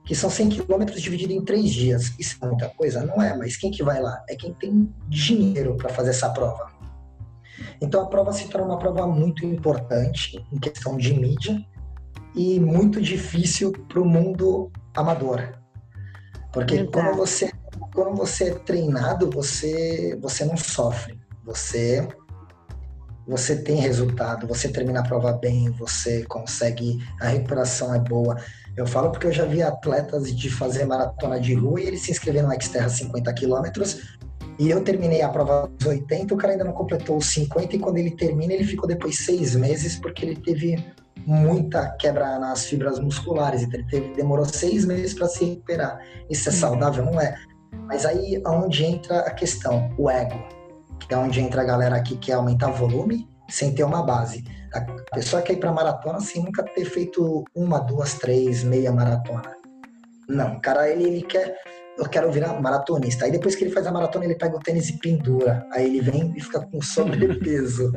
que são 100 quilômetros dividido em três dias. Isso é muita coisa? Não é, mas quem que vai lá? É quem tem dinheiro para fazer essa prova. Então a prova se torna uma prova muito importante em questão de mídia e muito difícil para o mundo amador. Porque Exato. quando você, quando você é treinado, você, você não sofre. Você você tem resultado, você termina a prova bem, você consegue, a recuperação é boa. Eu falo porque eu já vi atletas de fazer maratona de rua e eles se inscreveram no Xterra 50 quilômetros e eu terminei a prova dos 80, o cara ainda não completou os 50 e quando ele termina ele ficou depois seis meses porque ele teve muita quebra nas fibras musculares, então ele teve, demorou seis meses para se recuperar. Isso é uhum. saudável? Não é. Mas aí onde entra a questão, o ego que é onde entra a galera que quer aumentar volume sem ter uma base. A pessoa quer ir para maratona sem nunca ter feito uma, duas, três, meia maratona. Não, o cara ele, ele quer, eu quero virar maratonista. Aí depois que ele faz a maratona, ele pega o tênis e pendura. Aí ele vem e fica com sobrepeso.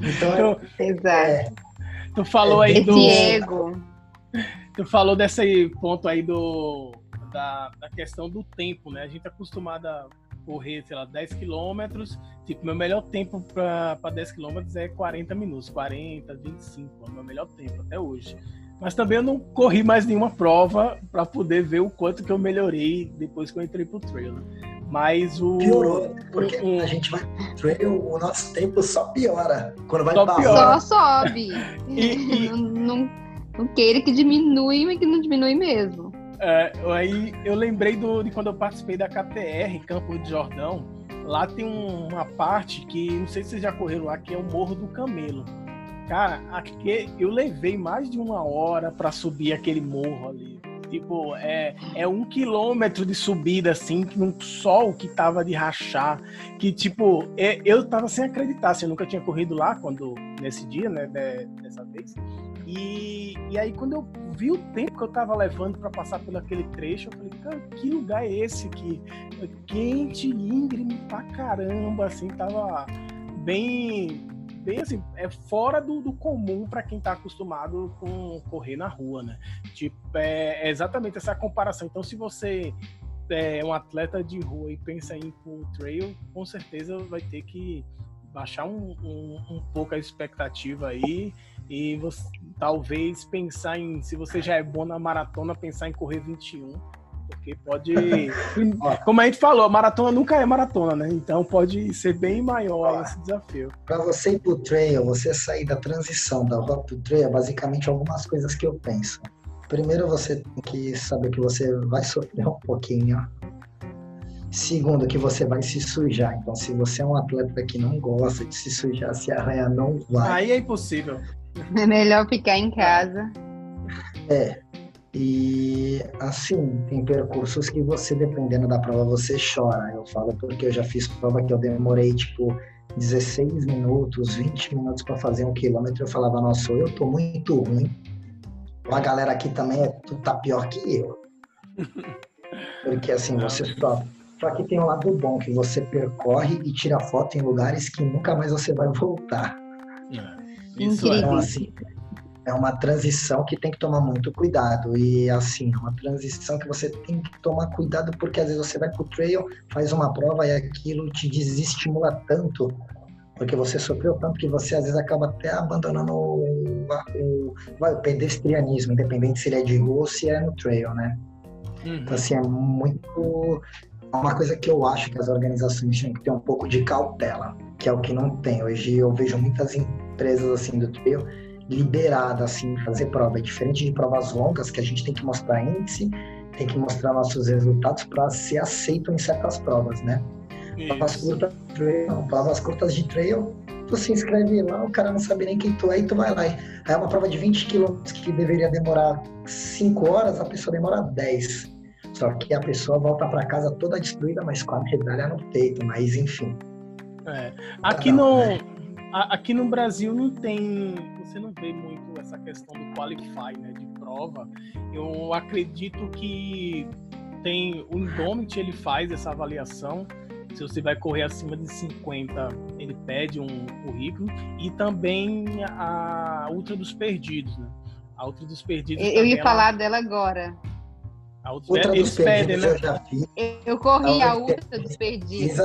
então, é, Exato. É, tu falou aí do ego. Tu falou desse ponto aí do da, da questão do tempo, né? A gente é acostumado a correr, sei lá, 10 quilômetros. Tipo, meu melhor tempo para 10 quilômetros é 40 minutos, 40, 25, é o meu melhor tempo até hoje. Mas também eu não corri mais nenhuma prova para poder ver o quanto que eu melhorei depois que eu entrei pro trail. Mas o. Piorou, porque o, a gente vai o nosso tempo só piora. Quando vai só piora. Só sobe. e, e... Não, não, não queira que diminui, mas que não diminui mesmo. É, aí eu lembrei do, de quando eu participei da KTR, Campo de Jordão. Lá tem um, uma parte que, não sei se vocês já correram lá, que é o Morro do Camelo. Cara, aqui eu levei mais de uma hora para subir aquele morro ali. Tipo, é, é um quilômetro de subida, assim, num sol que tava de rachar. Que, tipo, é, eu tava sem acreditar, assim, eu nunca tinha corrido lá quando, nesse dia, né, dessa vez. E, e aí, quando eu vi o tempo que eu tava levando para passar por aquele trecho, eu falei, cara, que lugar é esse aqui? Quente, íngreme pra caramba, assim, tava bem, bem assim, é fora do, do comum para quem tá acostumado com correr na rua, né? Tipo, é, é exatamente essa comparação. Então, se você é um atleta de rua e pensa em ir pro trail, com certeza vai ter que baixar um, um, um pouco a expectativa aí e você, talvez pensar em, se você já é bom na maratona, pensar em correr 21, porque pode, como a gente falou, a maratona nunca é maratona, né? Então pode ser bem maior esse desafio. Para você ir pro trail, você sair da transição da rota pro trail, é basicamente algumas coisas que eu penso. Primeiro, você tem que saber que você vai sofrer um pouquinho. Segundo, que você vai se sujar. Então, se você é um atleta que não gosta de se sujar, se arranhar, não vai. Aí é impossível. É melhor ficar em casa. É. E assim, tem percursos que você, dependendo da prova, você chora. Eu falo porque eu já fiz prova que eu demorei tipo 16 minutos, 20 minutos para fazer um quilômetro. Eu falava, nossa, eu tô muito ruim. A galera aqui também é, tu tá pior que eu. Porque assim, você só. Só que tem um lado bom, que você percorre e tira foto em lugares que nunca mais você vai voltar. É. Isso é, então, assim, é uma transição que tem que tomar muito cuidado. E assim, é uma transição que você tem que tomar cuidado, porque às vezes você vai pro trail, faz uma prova e aquilo te desestimula tanto, porque você sofreu tanto que você às vezes acaba até abandonando o, o, o pedestrianismo, independente se ele é de rua ou se é no trail, né? Uhum. Então, assim, é muito. É uma coisa que eu acho que as organizações têm que ter um pouco de cautela, que é o que não tem. Hoje eu vejo muitas empresas assim do trail liberada assim fazer prova, é diferente de provas longas que a gente tem que mostrar índice tem que mostrar nossos resultados para ser aceito em certas provas, né? Provas curtas, trail, provas curtas de trail, tu se inscreve lá, o cara não sabe nem quem tu é e tu vai lá. Aí é uma prova de 20 quilômetros que deveria demorar 5 horas, a pessoa demora 10. Só que a pessoa volta para casa toda destruída, mas com a medalha no peito, mas enfim. É. Aqui, no, né? Aqui no Brasil não tem, você não vê muito essa questão do qualify, né, de prova. Eu acredito que tem o Indomit, ele faz essa avaliação se você vai correr acima de 50, ele pede um currículo. E também a Ultra dos Perdidos, né? A Ultra dos Perdidos. Eu ia falar dela agora. A Ultra, Ultra eles dos pedem, né? Eu, já fiz. eu corri a, a Ultra dos Perdidos.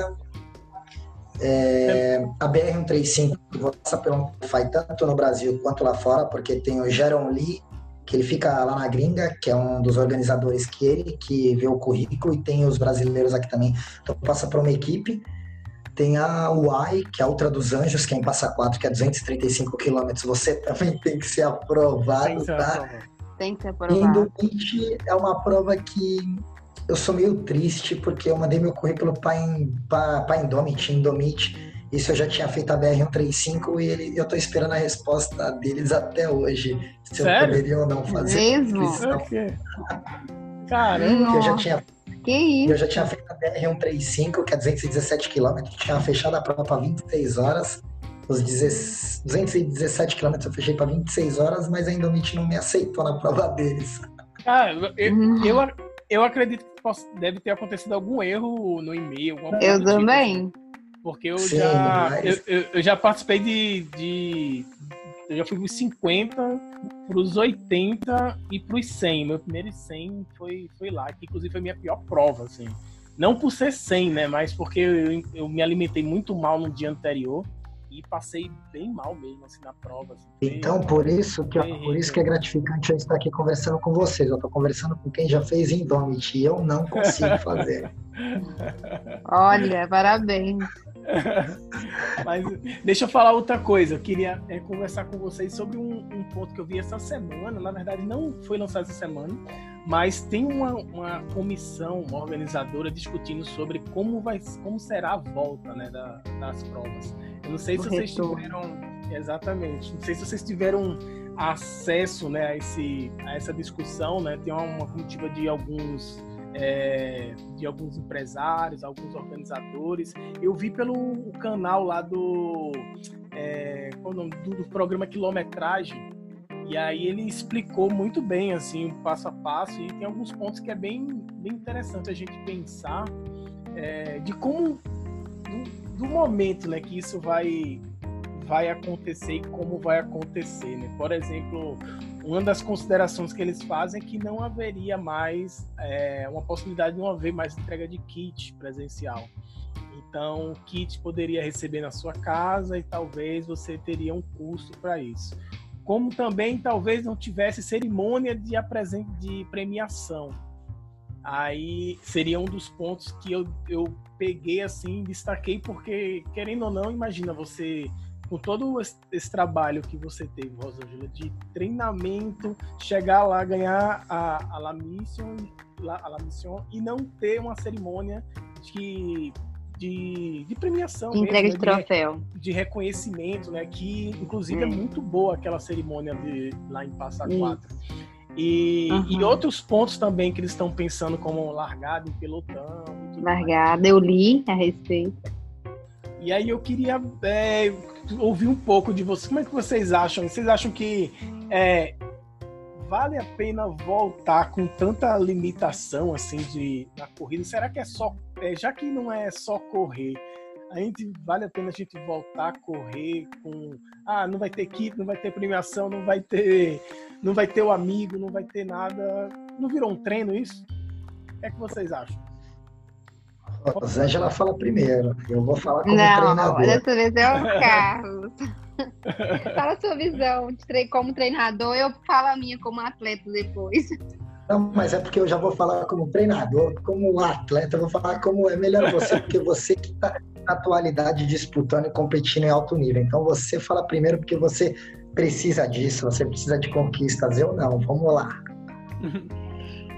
É, a BR-135 passa pelo faz tanto no Brasil quanto lá fora, porque tem o Jaron Lee que ele fica lá na gringa, que é um dos organizadores que ele que vê o currículo, e tem os brasileiros aqui também. Então passa para uma equipe. Tem a UAI, que é a Ultra dos Anjos, quem passa 4, que é 235 quilômetros. Você também tem que ser aprovado, tem que ser tá? Tem que ser aprovado. É uma prova que eu sou meio triste, porque eu mandei meu currículo para Indomit, Indomit isso eu já tinha feito a BR-135 e ele, eu tô esperando a resposta deles até hoje. Se Sério? eu poderia ou não fazer. Mesmo? Okay. Caramba! Eu já tinha que isso? Eu já tinha feito a BR-135, que é 217 km, tinha fechado a prova para 26 horas. Os 217 km eu fechei para 26 horas, mas ainda o MIT não me aceitou na prova deles. Ah, eu, uhum. eu, eu acredito que deve ter acontecido algum erro no e-mail. Eu tipo também. Tipo. Porque eu Sim, já mas... eu, eu, já participei de, de, Eu já fui dos 50 para os 80 e para os 100. Meu primeiro 100 foi, foi lá, que inclusive foi minha pior prova, assim. Não por ser 100, né? Mas porque eu, eu me alimentei muito mal no dia anterior e passei bem mal mesmo assim na prova. Assim, então por isso que por isso que é gratificante eu estar aqui conversando com vocês. Eu estou conversando com quem já fez Indomit e eu não consigo fazer. Olha, parabéns. Mas deixa eu falar outra coisa. Eu queria é, conversar com vocês sobre um, um, ponto que eu vi essa semana. Na verdade, não foi lançado essa semana, mas tem uma, uma comissão, uma organizadora discutindo sobre como, vai, como será a volta né, da, das provas. Não sei se vocês tiveram. Exatamente. Não sei se vocês tiveram acesso né, a, esse, a essa discussão. Né? Tem uma, uma comitiva de alguns é, de alguns empresários, alguns organizadores. Eu vi pelo canal lá do, é, do, do programa Quilometragem, e aí ele explicou muito bem, assim, o passo a passo, e tem alguns pontos que é bem, bem interessante a gente pensar é, de como, do, momento né, que isso vai, vai acontecer e como vai acontecer. Né? Por exemplo, uma das considerações que eles fazem é que não haveria mais é, uma possibilidade de não haver mais entrega de kit presencial. Então, o kit poderia receber na sua casa e talvez você teria um custo para isso. Como também talvez não tivesse cerimônia de, de premiação. Aí seria um dos pontos que eu, eu peguei assim, destaquei, porque, querendo ou não, imagina você com todo esse trabalho que você teve, Rosângela, de treinamento, chegar lá, ganhar a, a La Mission, a La Mission e não ter uma cerimônia de, de, de premiação. Entrega mesmo, de né? troféu. De, de, reconhecimento, né? Que, inclusive, é, é muito boa aquela cerimônia de, lá em Passa Quatro. E, uhum. e outros pontos também que eles estão pensando como largada em pelotão. Largada, eu li a respeito. E aí eu queria é, ouvir um pouco de vocês. Como é que vocês acham? Vocês acham que é, vale a pena voltar com tanta limitação assim de na corrida? Será que é só, é, já que não é só correr, a gente vale a pena a gente voltar a correr com ah, não vai ter kit, não vai ter premiação, não vai ter não vai ter o amigo, não vai ter nada. Não virou um treino isso? O que é que vocês acham? Rosângela fala primeiro. Eu vou falar como não, treinador. Dessa vez é o Carlos. fala a sua visão de como treinador, eu falo a minha como atleta depois. Não, mas é porque eu já vou falar como treinador, como atleta, eu vou falar como é melhor você, porque você que está na atualidade disputando e competindo em alto nível. Então você fala primeiro porque você precisa disso, você precisa de conquistas. Eu não, vamos lá.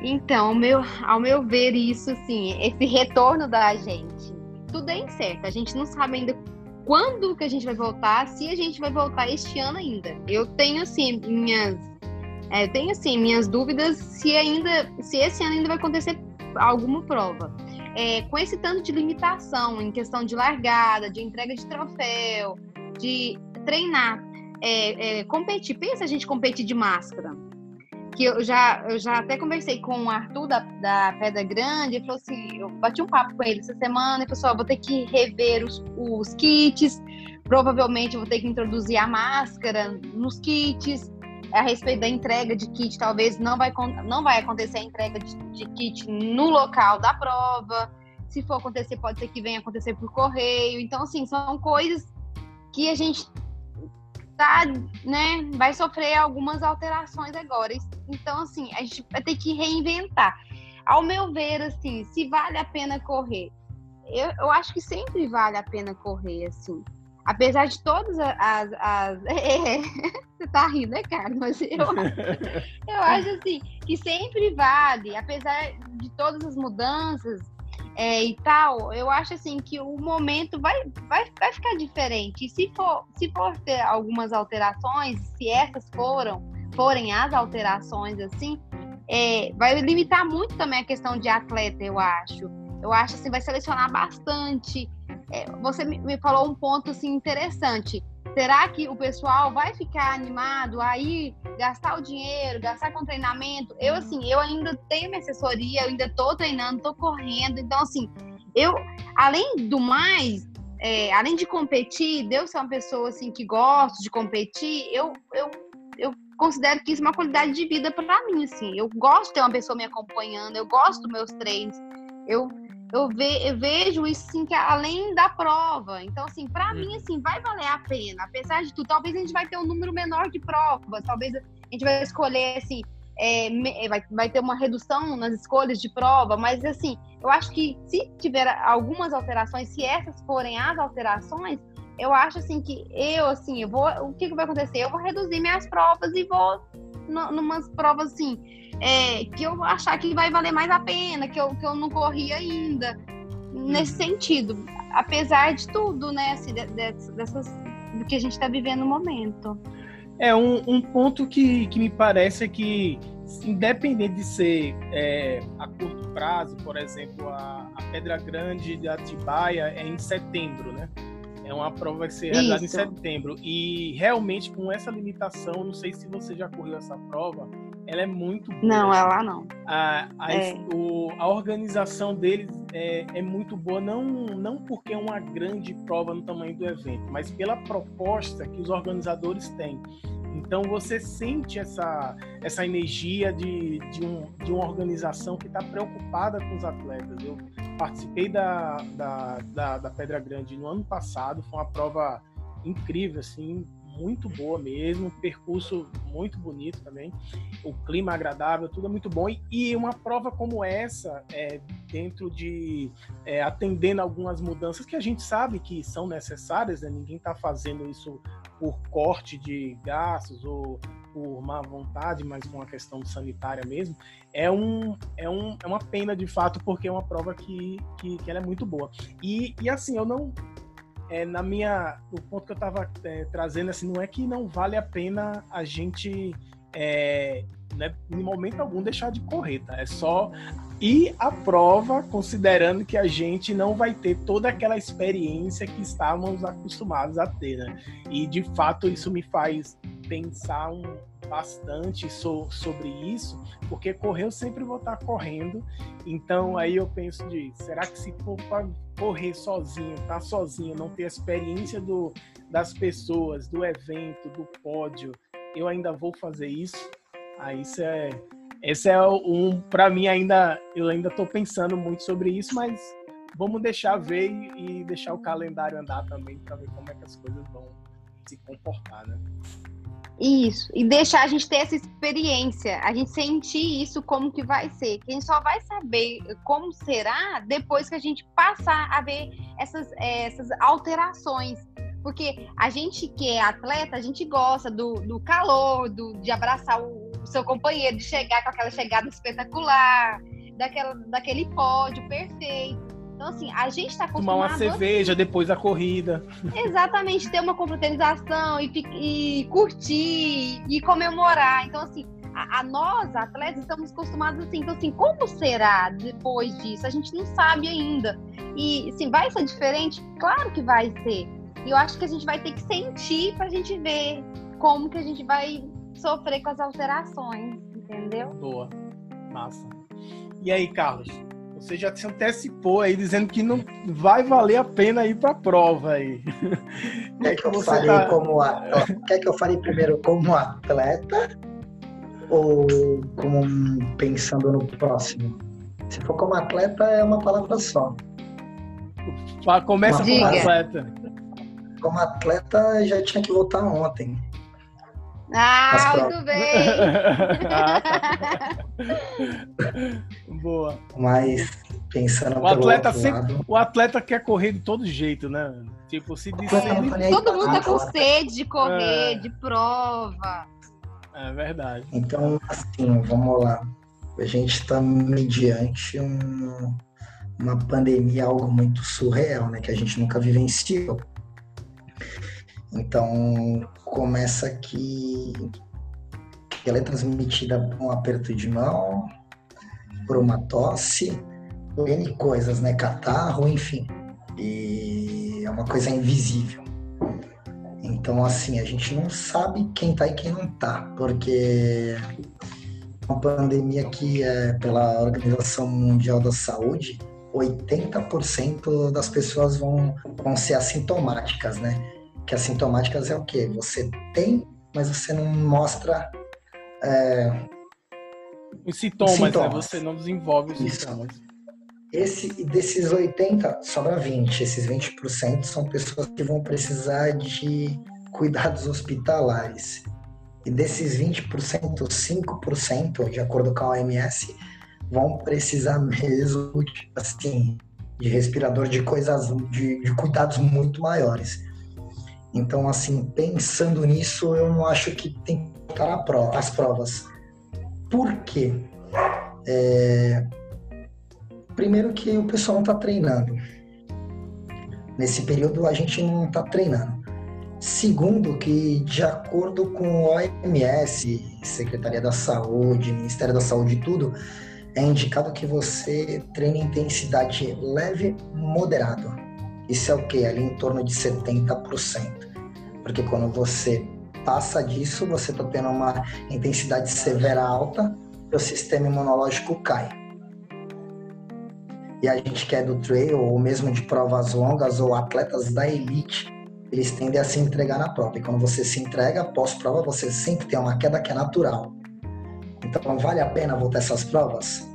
Então, ao meu, ao meu ver, isso, assim, esse retorno da gente, tudo é incerto. A gente não sabe ainda quando que a gente vai voltar, se a gente vai voltar este ano ainda. Eu tenho, assim, minhas. É, tenho, assim, minhas dúvidas se ainda. Se esse ano ainda vai acontecer alguma prova. É, com esse tanto de limitação em questão de largada, de entrega de troféu, de treinar, é, é, competir. Pensa a gente competir de máscara que eu já, eu já até conversei com o Arthur da, da Pedra Grande, ele falou assim, eu bati um papo com ele essa semana, e falou assim, vou ter que rever os, os kits, provavelmente vou ter que introduzir a máscara nos kits, a respeito da entrega de kit, talvez não vai, não vai acontecer a entrega de, de kit no local da prova, se for acontecer, pode ser que venha acontecer por correio, então, assim, são coisas que a gente tá, né, vai sofrer algumas alterações agora. Então, assim, a gente vai ter que reinventar. Ao meu ver, assim, se vale a pena correr, eu, eu acho que sempre vale a pena correr, assim. Apesar de todas as. as... É, você tá rindo, né, cara? Mas eu, eu acho assim que sempre vale, apesar de todas as mudanças, é, e tal, eu acho assim que o momento vai, vai, vai ficar diferente. E se for, se for ter algumas alterações, se essas foram, forem as alterações assim, é, vai limitar muito também a questão de atleta, eu acho. Eu acho assim, vai selecionar bastante. É, você me falou um ponto assim interessante. Será que o pessoal vai ficar animado aí gastar o dinheiro, gastar com treinamento? Eu assim, eu ainda tenho minha assessoria, eu ainda tô treinando, tô correndo, então assim, eu além do mais, é, além de competir, de eu ser uma pessoa assim que gosto de competir, eu eu, eu considero que isso é uma qualidade de vida para mim, assim. Eu gosto de ter uma pessoa me acompanhando, eu gosto dos meus treinos. Eu eu, ve, eu vejo isso assim, que é além da prova. Então, assim, para hum. mim, assim, vai valer a pena. Apesar de tudo, talvez a gente vai ter um número menor de provas, talvez a gente vai escolher, assim, é, é, vai, vai ter uma redução nas escolhas de prova, mas assim, eu acho que se tiver algumas alterações, se essas forem as alterações, eu acho assim que eu, assim, eu vou. O que, que vai acontecer? Eu vou reduzir minhas provas e vou numas provas assim é, que eu achar que vai valer mais a pena, que eu, que eu não corri ainda. Nesse sentido, apesar de tudo, né, assim, dessas, do que a gente está vivendo no momento. É, um, um ponto que, que me parece é que, independente de ser é, a curto prazo, por exemplo, a, a Pedra Grande de Atibaia é em setembro, né? É uma prova que vai ser realizada em setembro. E realmente, com essa limitação, não sei se você já correu essa prova, ela é muito boa. Não, é lá não. A, a, é. o, a organização deles é, é, muito boa, não, não porque é uma grande prova no tamanho do evento, mas pela proposta que os organizadores têm. Então você sente essa, essa energia de, de, um, de uma organização que está preocupada com os atletas. Eu participei da, da, da, da Pedra Grande no ano passado, foi uma prova incrível, assim, muito boa mesmo, percurso muito bonito também, o clima agradável, tudo é muito bom. E uma prova como essa, é, dentro de é, atendendo algumas mudanças que a gente sabe que são necessárias, né? ninguém está fazendo isso por corte de gastos ou por má vontade, mas com a questão sanitária mesmo, é, um, é, um, é uma pena de fato, porque é uma prova que, que, que ela é muito boa. E, e assim, eu não, é, na minha o ponto que eu estava é, trazendo assim não é que não vale a pena a gente é, né, em momento algum deixar de correr tá é só ir à prova considerando que a gente não vai ter toda aquela experiência que estávamos acostumados a ter né? e de fato isso me faz pensar um, bastante so, sobre isso, porque correr eu sempre vou estar correndo. Então aí eu penso de, será que se for para correr sozinho, estar tá sozinho, não ter a experiência do, das pessoas, do evento, do pódio, eu ainda vou fazer isso? Aí isso é esse é um para mim ainda eu ainda estou pensando muito sobre isso, mas vamos deixar ver e deixar o calendário andar também para ver como é que as coisas vão se comportar, né? Isso, e deixar a gente ter essa experiência, a gente sentir isso como que vai ser. Que a gente só vai saber como será depois que a gente passar a ver essas, essas alterações. Porque a gente que é atleta, a gente gosta do, do calor, do, de abraçar o, o seu companheiro, de chegar com aquela chegada espetacular, daquela, daquele pódio perfeito. Então, assim, a gente está acostumado... Tomar uma cerveja depois da corrida. Exatamente, ter uma confraternização e, e curtir e comemorar. Então, assim, a, a, nós, atletas, estamos acostumados assim. Então, assim, como será depois disso? A gente não sabe ainda. E, assim, vai ser diferente? Claro que vai ser. E eu acho que a gente vai ter que sentir para a gente ver como que a gente vai sofrer com as alterações, entendeu? Boa. Massa. E aí, Carlos? Você já se antecipou aí dizendo que não vai valer a pena ir para a prova aí. Quer que, eu fale tá... como atleta? Quer que eu fale primeiro como atleta ou como pensando no próximo? Se for como atleta é uma palavra só. Começa como atleta. Como atleta já tinha que voltar ontem. Ah, muito bem! Boa. Mas pensando o atleta sempre, lado... o atleta quer correr de todo jeito, né? Tipo, se disser... Todo mundo tá com sede de correr, é... de prova. É verdade. Então, assim, vamos lá. A gente está mediante um, uma pandemia, algo muito surreal, né? Que a gente nunca vivenciou. Então, começa que ela é transmitida por um aperto de mão, por uma tosse, por N coisas, né? Catarro, enfim. E é uma coisa invisível. Então, assim, a gente não sabe quem tá e quem não tá, porque uma pandemia que é pela Organização Mundial da Saúde, 80% das pessoas vão, vão ser assintomáticas, né? Que assintomáticas é o quê? Você tem, mas você não mostra é, os sintomas, né? sintomas. Né? você não desenvolve os Isso. sintomas. Esse, desses 80, sobra 20. Esses 20% são pessoas que vão precisar de cuidados hospitalares. E desses 20%, 5%, de acordo com a OMS, vão precisar mesmo, tipo assim, de respirador, de coisas, de, de cuidados muito maiores. Então, assim, pensando nisso, eu não acho que tem que estar as provas. Por quê? É... Primeiro que o pessoal não está treinando. Nesse período a gente não está treinando. Segundo que, de acordo com o OMS, Secretaria da Saúde, Ministério da Saúde e tudo, é indicado que você treine intensidade leve moderado. Isso é o que? Ali em torno de 70%. Porque quando você passa disso, você está tendo uma intensidade severa alta, o sistema imunológico cai. E a gente que é do trail, ou mesmo de provas longas, ou atletas da elite, eles tendem a se entregar na prova. E quando você se entrega, pós-prova, você sempre tem uma queda que é natural. Então, vale a pena voltar essas provas?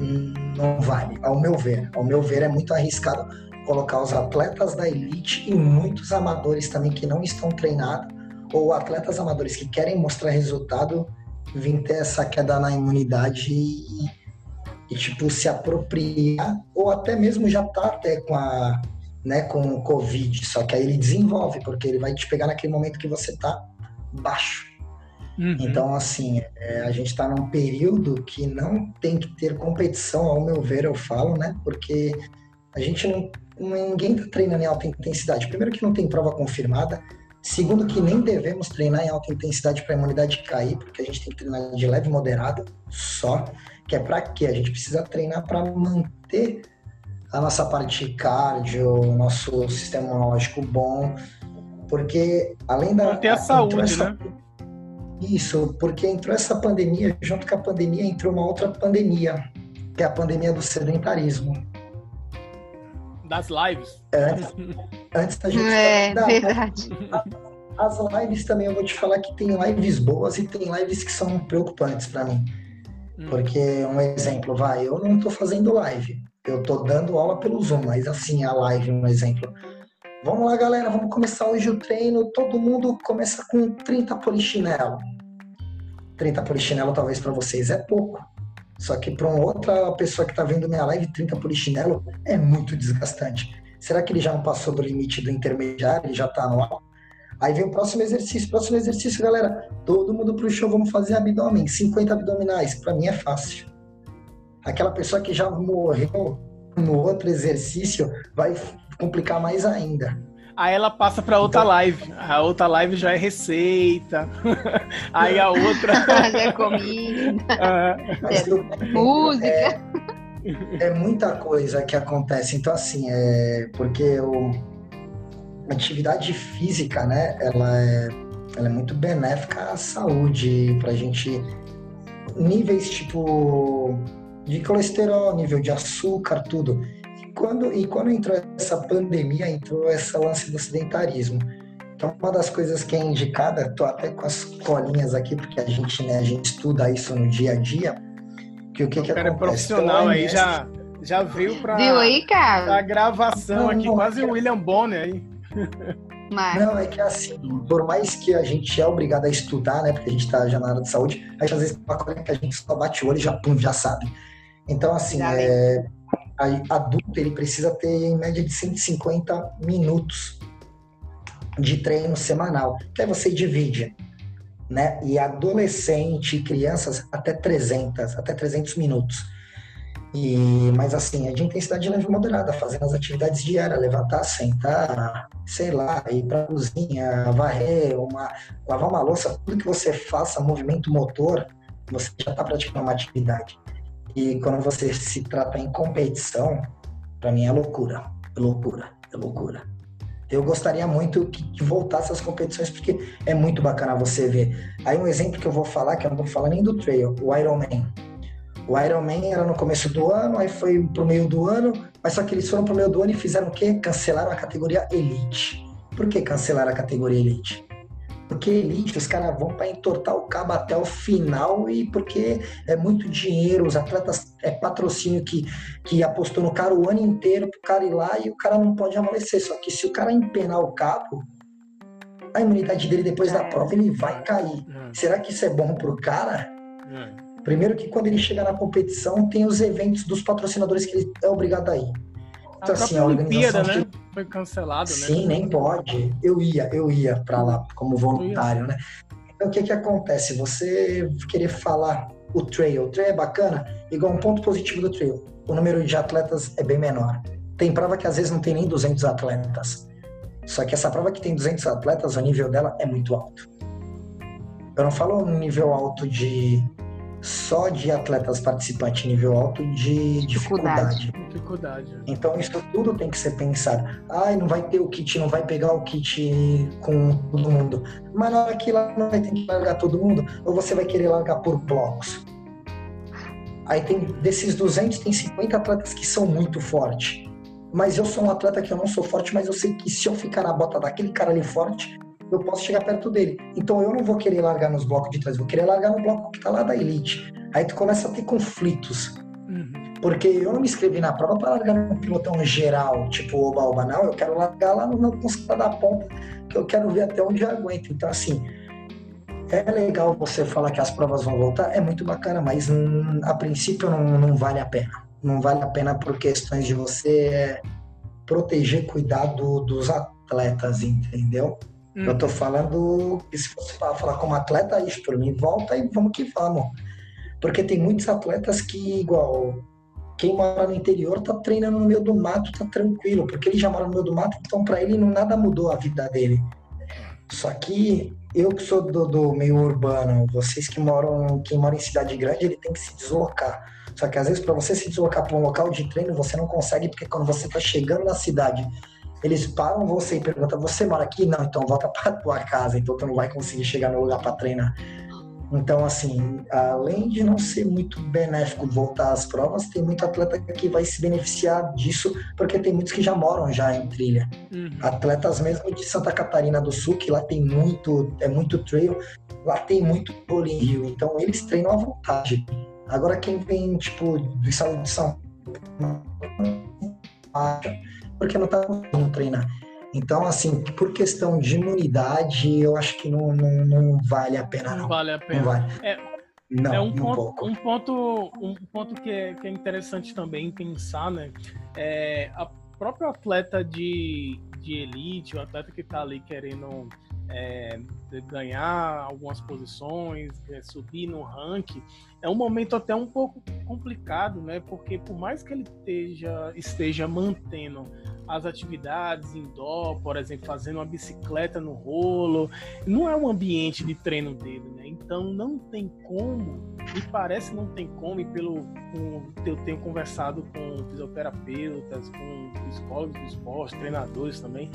Hum, não vale, ao meu ver. Ao meu ver, é muito arriscado colocar os atletas da elite e muitos amadores também que não estão treinados, ou atletas amadores que querem mostrar resultado, vir ter essa queda na imunidade e, e tipo, se apropriar, ou até mesmo já tá até com a né, com o Covid, só que aí ele desenvolve, porque ele vai te pegar naquele momento que você tá baixo. Uhum. Então, assim, é, a gente está num período que não tem que ter competição, ao meu ver, eu falo, né? Porque a gente não ninguém está treinando em alta intensidade. Primeiro que não tem prova confirmada. Segundo que nem devemos treinar em alta intensidade para a imunidade cair, porque a gente tem que treinar de leve e moderado só. Que é para quê? A gente precisa treinar para manter a nossa parte cardio, nosso sistema imunológico bom, porque além da manter a saúde, essa, né? Isso, porque entrou essa pandemia, junto com a pandemia entrou uma outra pandemia, que é a pandemia do sedentarismo das lives. Antes, antes da gente. É, da, verdade. As lives também, eu vou te falar que tem lives boas e tem lives que são preocupantes para mim. Hum. Porque, um exemplo, vai, eu não tô fazendo live. Eu tô dando aula pelo Zoom, mas assim, a live, um exemplo. Vamos lá, galera, vamos começar hoje o treino. Todo mundo começa com 30 polichinelo. 30 polichinelo talvez para vocês é pouco. Só que para uma outra pessoa que está vendo minha live, 30 polichinelo é muito desgastante. Será que ele já não passou do limite do intermediário? Ele já está no alto? Aí vem o próximo exercício. Próximo exercício, galera. Todo mundo pro show, vamos fazer abdômen. 50 abdominais. Para mim é fácil. Aquela pessoa que já morreu no outro exercício vai complicar mais ainda. Aí ela passa para outra então... live. A outra live já é receita. Aí a outra. já é comida. É. Música. É, é, muita coisa que acontece. Então, assim, é porque o, a atividade física, né, ela é, ela é muito benéfica à saúde, pra gente. Níveis tipo de colesterol, nível de açúcar, tudo quando, e quando entrou essa pandemia, entrou esse lance do sedentarismo. Então, uma das coisas que é indicada, tô até com as colinhas aqui, porque a gente, né, a gente estuda isso no dia a dia, que o que, que acontece? profissional então, aí já, já veio para Viu aí, cara? a gravação não, aqui, não, quase o William Bonner aí. Mas... Não, é que assim, por mais que a gente é obrigado a estudar, né, porque a gente está já na área de saúde, a gente às vezes uma coisa que a gente só bate o olho e já, pum, já sabe. Então, assim, é, adulto ele precisa ter em média de 150 minutos de treino semanal, que aí você divide, né? E adolescente crianças até 300, até 300 minutos. E, mas assim, é de intensidade leve moderada, fazendo as atividades diárias, levantar, sentar, sei lá, ir para cozinha, varrer, uma, lavar uma louça, tudo que você faça, movimento motor, você já está praticando uma atividade. E quando você se trata em competição, para mim é loucura, é loucura, é loucura. Eu gostaria muito que voltasse às competições, porque é muito bacana você ver. Aí um exemplo que eu vou falar, que eu não vou falar nem do trail, o Ironman. O Ironman era no começo do ano, aí foi pro meio do ano, mas só que eles foram pro meio do ano e fizeram o quê? Cancelaram a categoria Elite. Por que cancelaram a categoria Elite? Porque elite, os caras vão para entortar o cabo até o final e porque é muito dinheiro, os atletas é patrocínio que, que apostou no cara o ano inteiro pro cara ir lá e o cara não pode amolecer. Só que se o cara empenar o cabo, a imunidade dele depois da prova ele vai cair. É. Será que isso é bom pro cara? É. Primeiro que quando ele chegar na competição tem os eventos dos patrocinadores que ele é obrigado a ir. Então, a assim, a Olimpíada, né? Foi cancelado, né? Sim, nem pode. Eu ia, eu ia para lá como voluntário, né? Então, o que que acontece? Você querer falar o trail, o trail é bacana, igual um ponto positivo do trail, o número de atletas é bem menor. Tem prova que às vezes não tem nem 200 atletas. Só que essa prova que tem 200 atletas, o nível dela é muito alto. Eu não falo um nível alto de só de atletas participantes nível alto de dificuldade. dificuldade. Então isso tudo tem que ser pensado. Ai, não vai ter o kit, não vai pegar o kit com todo mundo. Mas na hora que lá não vai ter que largar todo mundo, ou você vai querer largar por blocos. Aí tem desses 200 tem 50 atletas que são muito fortes. Mas eu sou um atleta que eu não sou forte, mas eu sei que se eu ficar na bota daquele cara ali forte, eu posso chegar perto dele. Então eu não vou querer largar nos blocos de trás, vou querer largar no bloco que tá lá da elite. Aí tu começa a ter conflitos. Uhum. Porque eu não me inscrevi na prova para largar no pilotão geral, tipo oba-oba, não. Eu quero largar lá no, no da ponta, que eu quero ver até onde eu aguento. Então, assim, é legal você falar que as provas vão voltar, é muito bacana, mas hum, a princípio não, não vale a pena. Não vale a pena por questões de você proteger, cuidar do, dos atletas, entendeu? Hum. Eu tô falando que se fosse falar como atleta, isso por mim, volta e vamos que vamos. Porque tem muitos atletas que, igual, quem mora no interior tá treinando no meio do mato, tá tranquilo, porque ele já mora no meio do mato, então para ele não nada mudou a vida dele. Só que eu que sou do, do, meio urbano, vocês que moram, quem mora em cidade grande, ele tem que se deslocar. Só que às vezes para você se deslocar para um local de treino, você não consegue porque quando você tá chegando na cidade eles param você e perguntam: Você mora aqui? Não, então volta para tua casa, então tu não vai conseguir chegar no lugar para treinar. Então, assim, além de não ser muito benéfico voltar às provas, tem muito atleta que vai se beneficiar disso, porque tem muitos que já moram já em trilha. Uhum. Atletas mesmo de Santa Catarina do Sul, que lá tem muito, é muito trail, lá tem muito bolinho então eles treinam à vontade. Agora quem vem, tipo, do estado de São Paulo, porque não está conseguindo treinar. Então, assim, por questão de imunidade, eu acho que não, não, não vale a pena. Não, não vale a pena. Não vale. É, não, é um, ponto, um ponto, um ponto que é, que é interessante também pensar, né? É, a, próprio atleta de, de elite, o atleta que está ali querendo é, ganhar algumas posições, é, subir no ranking, é um momento até um pouco complicado, né? Porque por mais que ele esteja, esteja mantendo as atividades indoor, por exemplo, fazendo uma bicicleta no rolo, não é um ambiente de treino dele, né? Então não tem como, e parece não tem como, e pelo com, eu tenho conversado com fisioterapeutas, com psicólogos do esporte, treinadores também,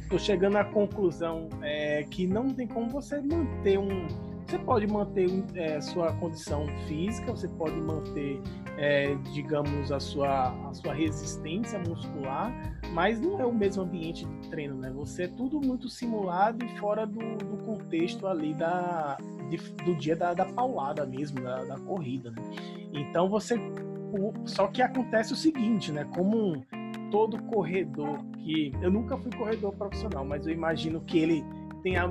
estou é, chegando à conclusão é, que não tem como você manter um você pode manter é, sua condição física, você pode manter, é, digamos, a sua, a sua resistência muscular, mas não é o mesmo ambiente de treino, né? Você é tudo muito simulado e fora do, do contexto ali da, de, do dia da, da paulada mesmo, da, da corrida, né? Então você. O, só que acontece o seguinte, né? Como todo corredor que. Eu nunca fui corredor profissional, mas eu imagino que ele tenha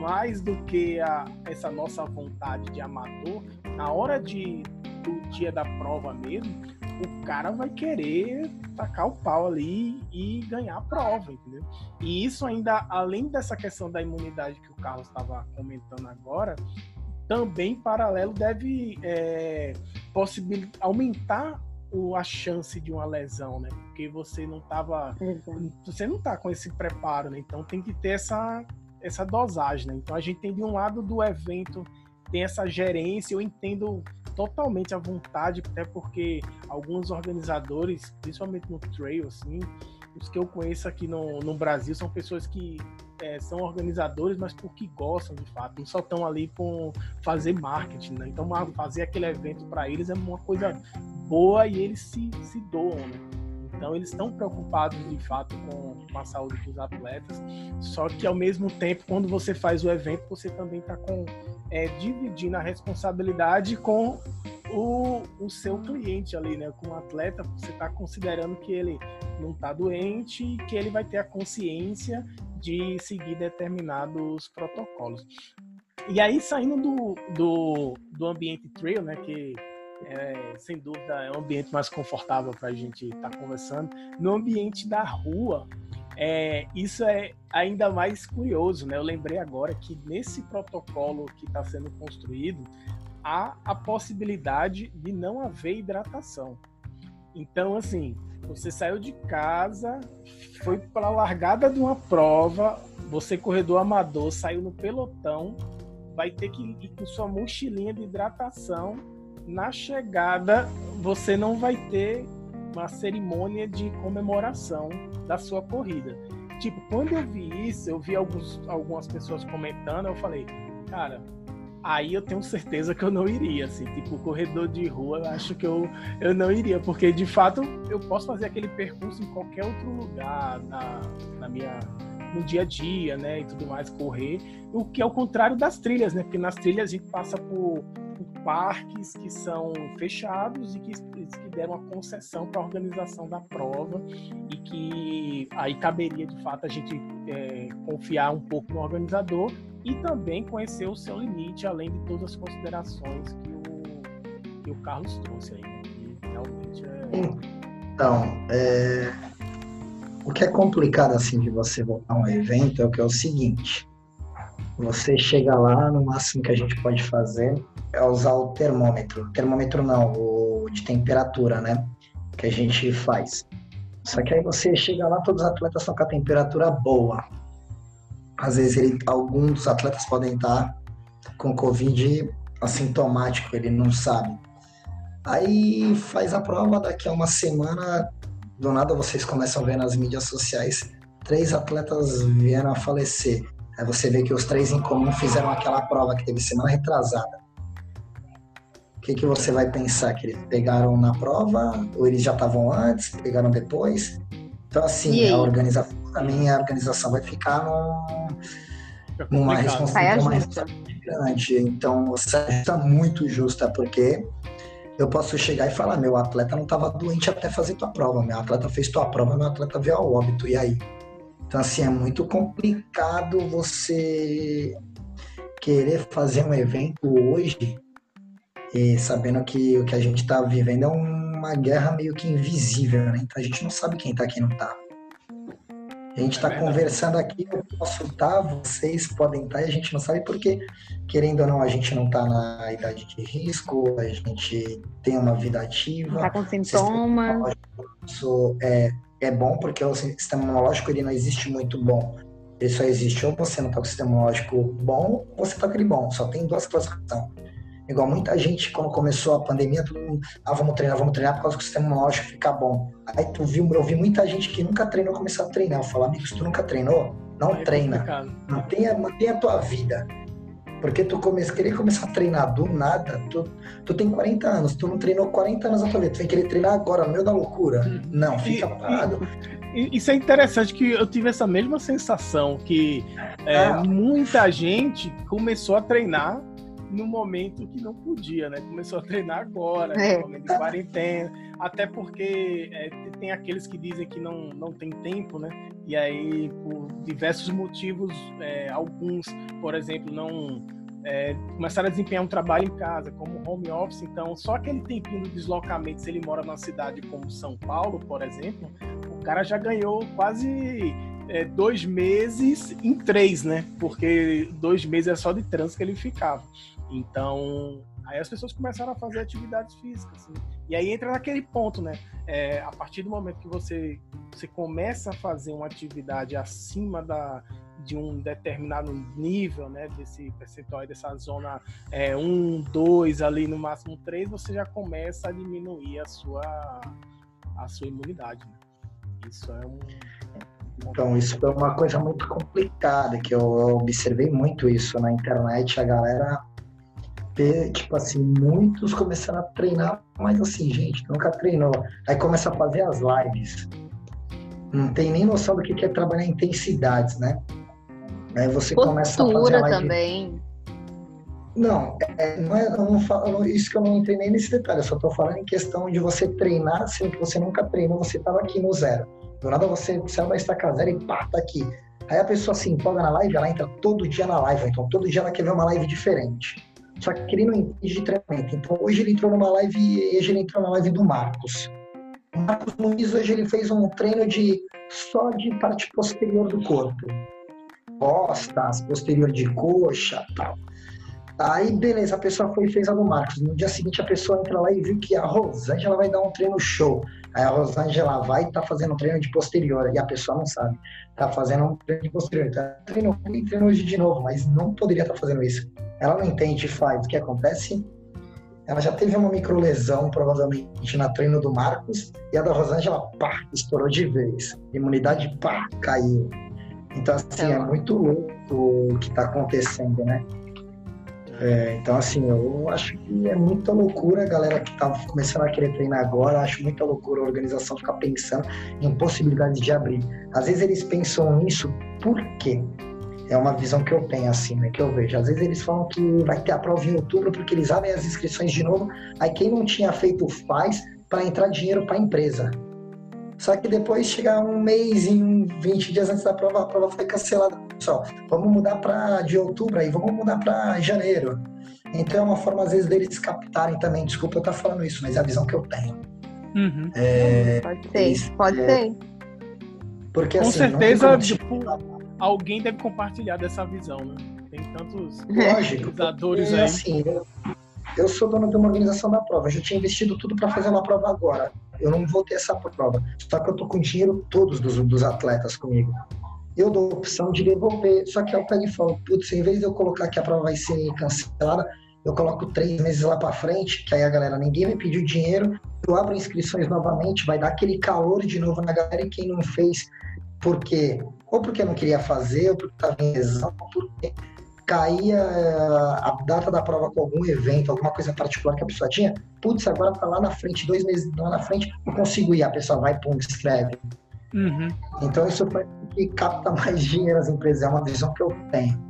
mais do que a, essa nossa vontade de amador, na hora de, do dia da prova mesmo, o cara vai querer tacar o pau ali e ganhar a prova, entendeu? E isso ainda, além dessa questão da imunidade que o Carlos estava comentando agora, também paralelo deve é, aumentar a chance de uma lesão, né? Porque você não estava, você não tá com esse preparo, né? Então tem que ter essa essa dosagem, né? Então a gente tem de um lado do evento tem essa gerência, eu entendo totalmente a vontade, até porque alguns organizadores, principalmente no trail, assim, os que eu conheço aqui no, no Brasil são pessoas que é, são organizadores, mas porque gostam de fato, não só estão ali com fazer marketing, né? Então fazer aquele evento para eles é uma coisa boa e eles se, se doam, né? Então eles estão preocupados de fato com, com, a saúde dos atletas. Só que ao mesmo tempo, quando você faz o evento, você também está é, dividindo a responsabilidade com o, o seu cliente ali, né? Com o atleta, você está considerando que ele não está doente e que ele vai ter a consciência de seguir determinados protocolos. E aí, saindo do, do, do ambiente trail, né? Que é, sem dúvida é um ambiente mais confortável para a gente estar tá conversando. No ambiente da rua, é, isso é ainda mais curioso, né? Eu lembrei agora que nesse protocolo que está sendo construído há a possibilidade de não haver hidratação. Então, assim, você saiu de casa, foi para a largada de uma prova, você corredor amador, saiu no pelotão, vai ter que ir com sua mochilinha de hidratação na chegada você não vai ter uma cerimônia de comemoração da sua corrida. Tipo, quando eu vi isso, eu vi alguns, algumas pessoas comentando, eu falei, cara, aí eu tenho certeza que eu não iria, assim, tipo, corredor de rua, eu acho que eu, eu não iria, porque de fato eu posso fazer aquele percurso em qualquer outro lugar, na, na minha no dia a dia, né, e tudo mais, correr, o que é o contrário das trilhas, né, porque nas trilhas a gente passa por parques que são fechados e que, que deram a concessão para a organização da prova e que aí caberia de fato a gente é, confiar um pouco no organizador e também conhecer o seu limite, além de todas as considerações que o, que o Carlos trouxe aí. Né? Realmente é... Então, é... o que é complicado assim de você voltar a um evento é o que é o seguinte. Você chega lá, no máximo que a gente pode fazer é usar o termômetro. Termômetro não, o de temperatura, né? Que a gente faz. Só que aí você chega lá, todos os atletas estão com a temperatura boa. Às vezes ele, alguns dos atletas podem estar com Covid assintomático, ele não sabe. Aí faz a prova, daqui a uma semana, do nada vocês começam a ver nas mídias sociais, três atletas vieram a falecer. Aí você vê que os três em comum fizeram aquela prova que teve semana retrasada que, que você vai pensar? Que eles pegaram na prova? Ou eles já estavam antes, pegaram depois? Então, assim, a organização também, a organização vai ficar num, numa responsabilidade grande. Então, você está muito justa, porque eu posso chegar e falar, meu atleta não estava doente até fazer tua prova, meu atleta fez tua prova, meu atleta veio ao óbito, e aí? Então, assim, é muito complicado você querer fazer um evento hoje e sabendo que o que a gente está vivendo é uma guerra meio que invisível, né? Então a gente não sabe quem tá, quem não tá. A gente está é conversando aqui, eu posso estar, vocês podem estar, e a gente não sabe porque, querendo ou não, a gente não está na idade de risco, a gente tem uma vida ativa. Está com sintomas. Isso é, é bom porque o sistema imunológico ele não existe muito bom. Ele só existe ou você não está com o sistema imunológico bom, ou você está com ele bom. Só tem duas classificações. Igual muita gente, quando começou a pandemia, todo mundo, ah, vamos treinar, vamos treinar por causa que o sistema imunológico fica bom. Aí tu viu, eu vi muita gente que nunca treinou começar a treinar. Eu falo, amigos, tu nunca treinou? Não é treina. Mantenha, mantenha a tua vida. Porque tu come, querer começar a treinar do nada, tu, tu tem 40 anos, tu não treinou 40 anos na tua vida, tu vem querer treinar agora, no meio da loucura. Hum. Não, fica e, parado. E, isso é interessante que eu tive essa mesma sensação, que é, ah. muita gente começou a treinar no momento que não podia, né? Começou a treinar agora, é. no momento de quarentena, até porque é, tem aqueles que dizem que não, não tem tempo, né? E aí, por diversos motivos, é, alguns, por exemplo, não é, começaram a desempenhar um trabalho em casa, como home office, então só aquele tempinho do deslocamento, se ele mora numa cidade como São Paulo, por exemplo, o cara já ganhou quase é, dois meses em três, né? Porque dois meses é só de trânsito que ele ficava. Então, aí as pessoas começaram a fazer atividades físicas. Assim. E aí entra naquele ponto, né? É, a partir do momento que você, você começa a fazer uma atividade acima da, de um determinado nível, né? Desse percentual, dessa zona 1, é, 2, ali no máximo 3, você já começa a diminuir a sua, a sua imunidade. Né? Isso é um. Então, isso é uma coisa muito complicada, que eu observei muito isso na internet, a galera ver, tipo assim, muitos começaram a treinar, mas assim, gente, nunca treinou. Aí começa a fazer as lives. Não tem nem noção do que é trabalhar intensidades, né? Aí você Postura começa a fazer a live... também. Não, é, não é, eu não falo, isso que eu não entrei nem nesse detalhe, eu só tô falando em questão de você treinar, sendo que você nunca treinou, você tava aqui no zero. Do nada você saiu da estaca zero e pá, tá aqui. Aí a pessoa se empolga na live, ela entra todo dia na live, então todo dia ela quer ver uma live diferente. Só que ele não entende de treinamento. Então, hoje ele entrou numa live, hoje ele entrou na live do Marcos. O Marcos Luiz, hoje ele fez um treino de só de parte posterior do corpo. Costas, posterior de coxa, tal. Aí, beleza, a pessoa foi e fez a do Marcos. No dia seguinte, a pessoa entra lá e viu que a Rosângela vai dar um treino show. Aí a Rosângela vai e tá fazendo um treino de posterior. E a pessoa não sabe. Tá fazendo um treino de posterior. Tá treino, treino hoje de novo, mas não poderia estar tá fazendo isso. Ela não entende faz. O que acontece? Ela já teve uma microlesão, provavelmente, na treino do Marcos. E a da Rosângela, pá, estourou de vez. Imunidade, pá, caiu. Então, assim, é, é muito louco o que tá acontecendo, né? É, então, assim, eu acho que é muita loucura a galera que tá começando a querer treinar agora, acho muita loucura a organização ficar pensando em possibilidades de abrir. Às vezes eles pensam nisso por quê? É uma visão que eu tenho, assim, né, que eu vejo. Às vezes eles falam que vai ter a prova em outubro porque eles abrem as inscrições de novo, aí quem não tinha feito faz para entrar dinheiro para a empresa. Só que depois chegar um mês, em 20 dias antes da prova, a prova foi cancelada. Pessoal, vamos mudar para de outubro aí, vamos mudar para janeiro. Então é uma forma, às vezes, deles captarem também. Desculpa eu estar falando isso, mas é a visão que eu tenho. Uhum. É, pode ser, eles, pode é, ser. Porque, Com assim, certeza, tipo, alguém deve compartilhar dessa visão, né? Tem tantos usadores aí. Assim, eu, eu sou dono de uma organização da prova, eu já tinha investido tudo para fazer uma prova agora eu não vou ter essa prova. Só que eu tô com dinheiro todos dos, dos atletas comigo. Eu dou a opção de devolver. Só que eu pego e falo, putz, em vez de eu colocar que a prova vai ser cancelada, eu coloco três meses lá para frente, que aí a galera, ninguém me pediu dinheiro, eu abro inscrições novamente, vai dar aquele calor de novo na galera e quem não fez, porque ou porque não queria fazer, ou porque estava em lesão, ou porque caía eh, a data da prova com algum evento, alguma coisa particular que a pessoa tinha, putz, agora tá lá na frente, dois meses lá na frente, não consigo ir, a pessoa vai, pum, escreve. Uhum. Então isso faz que capta mais dinheiro as empresas, é uma visão que eu tenho.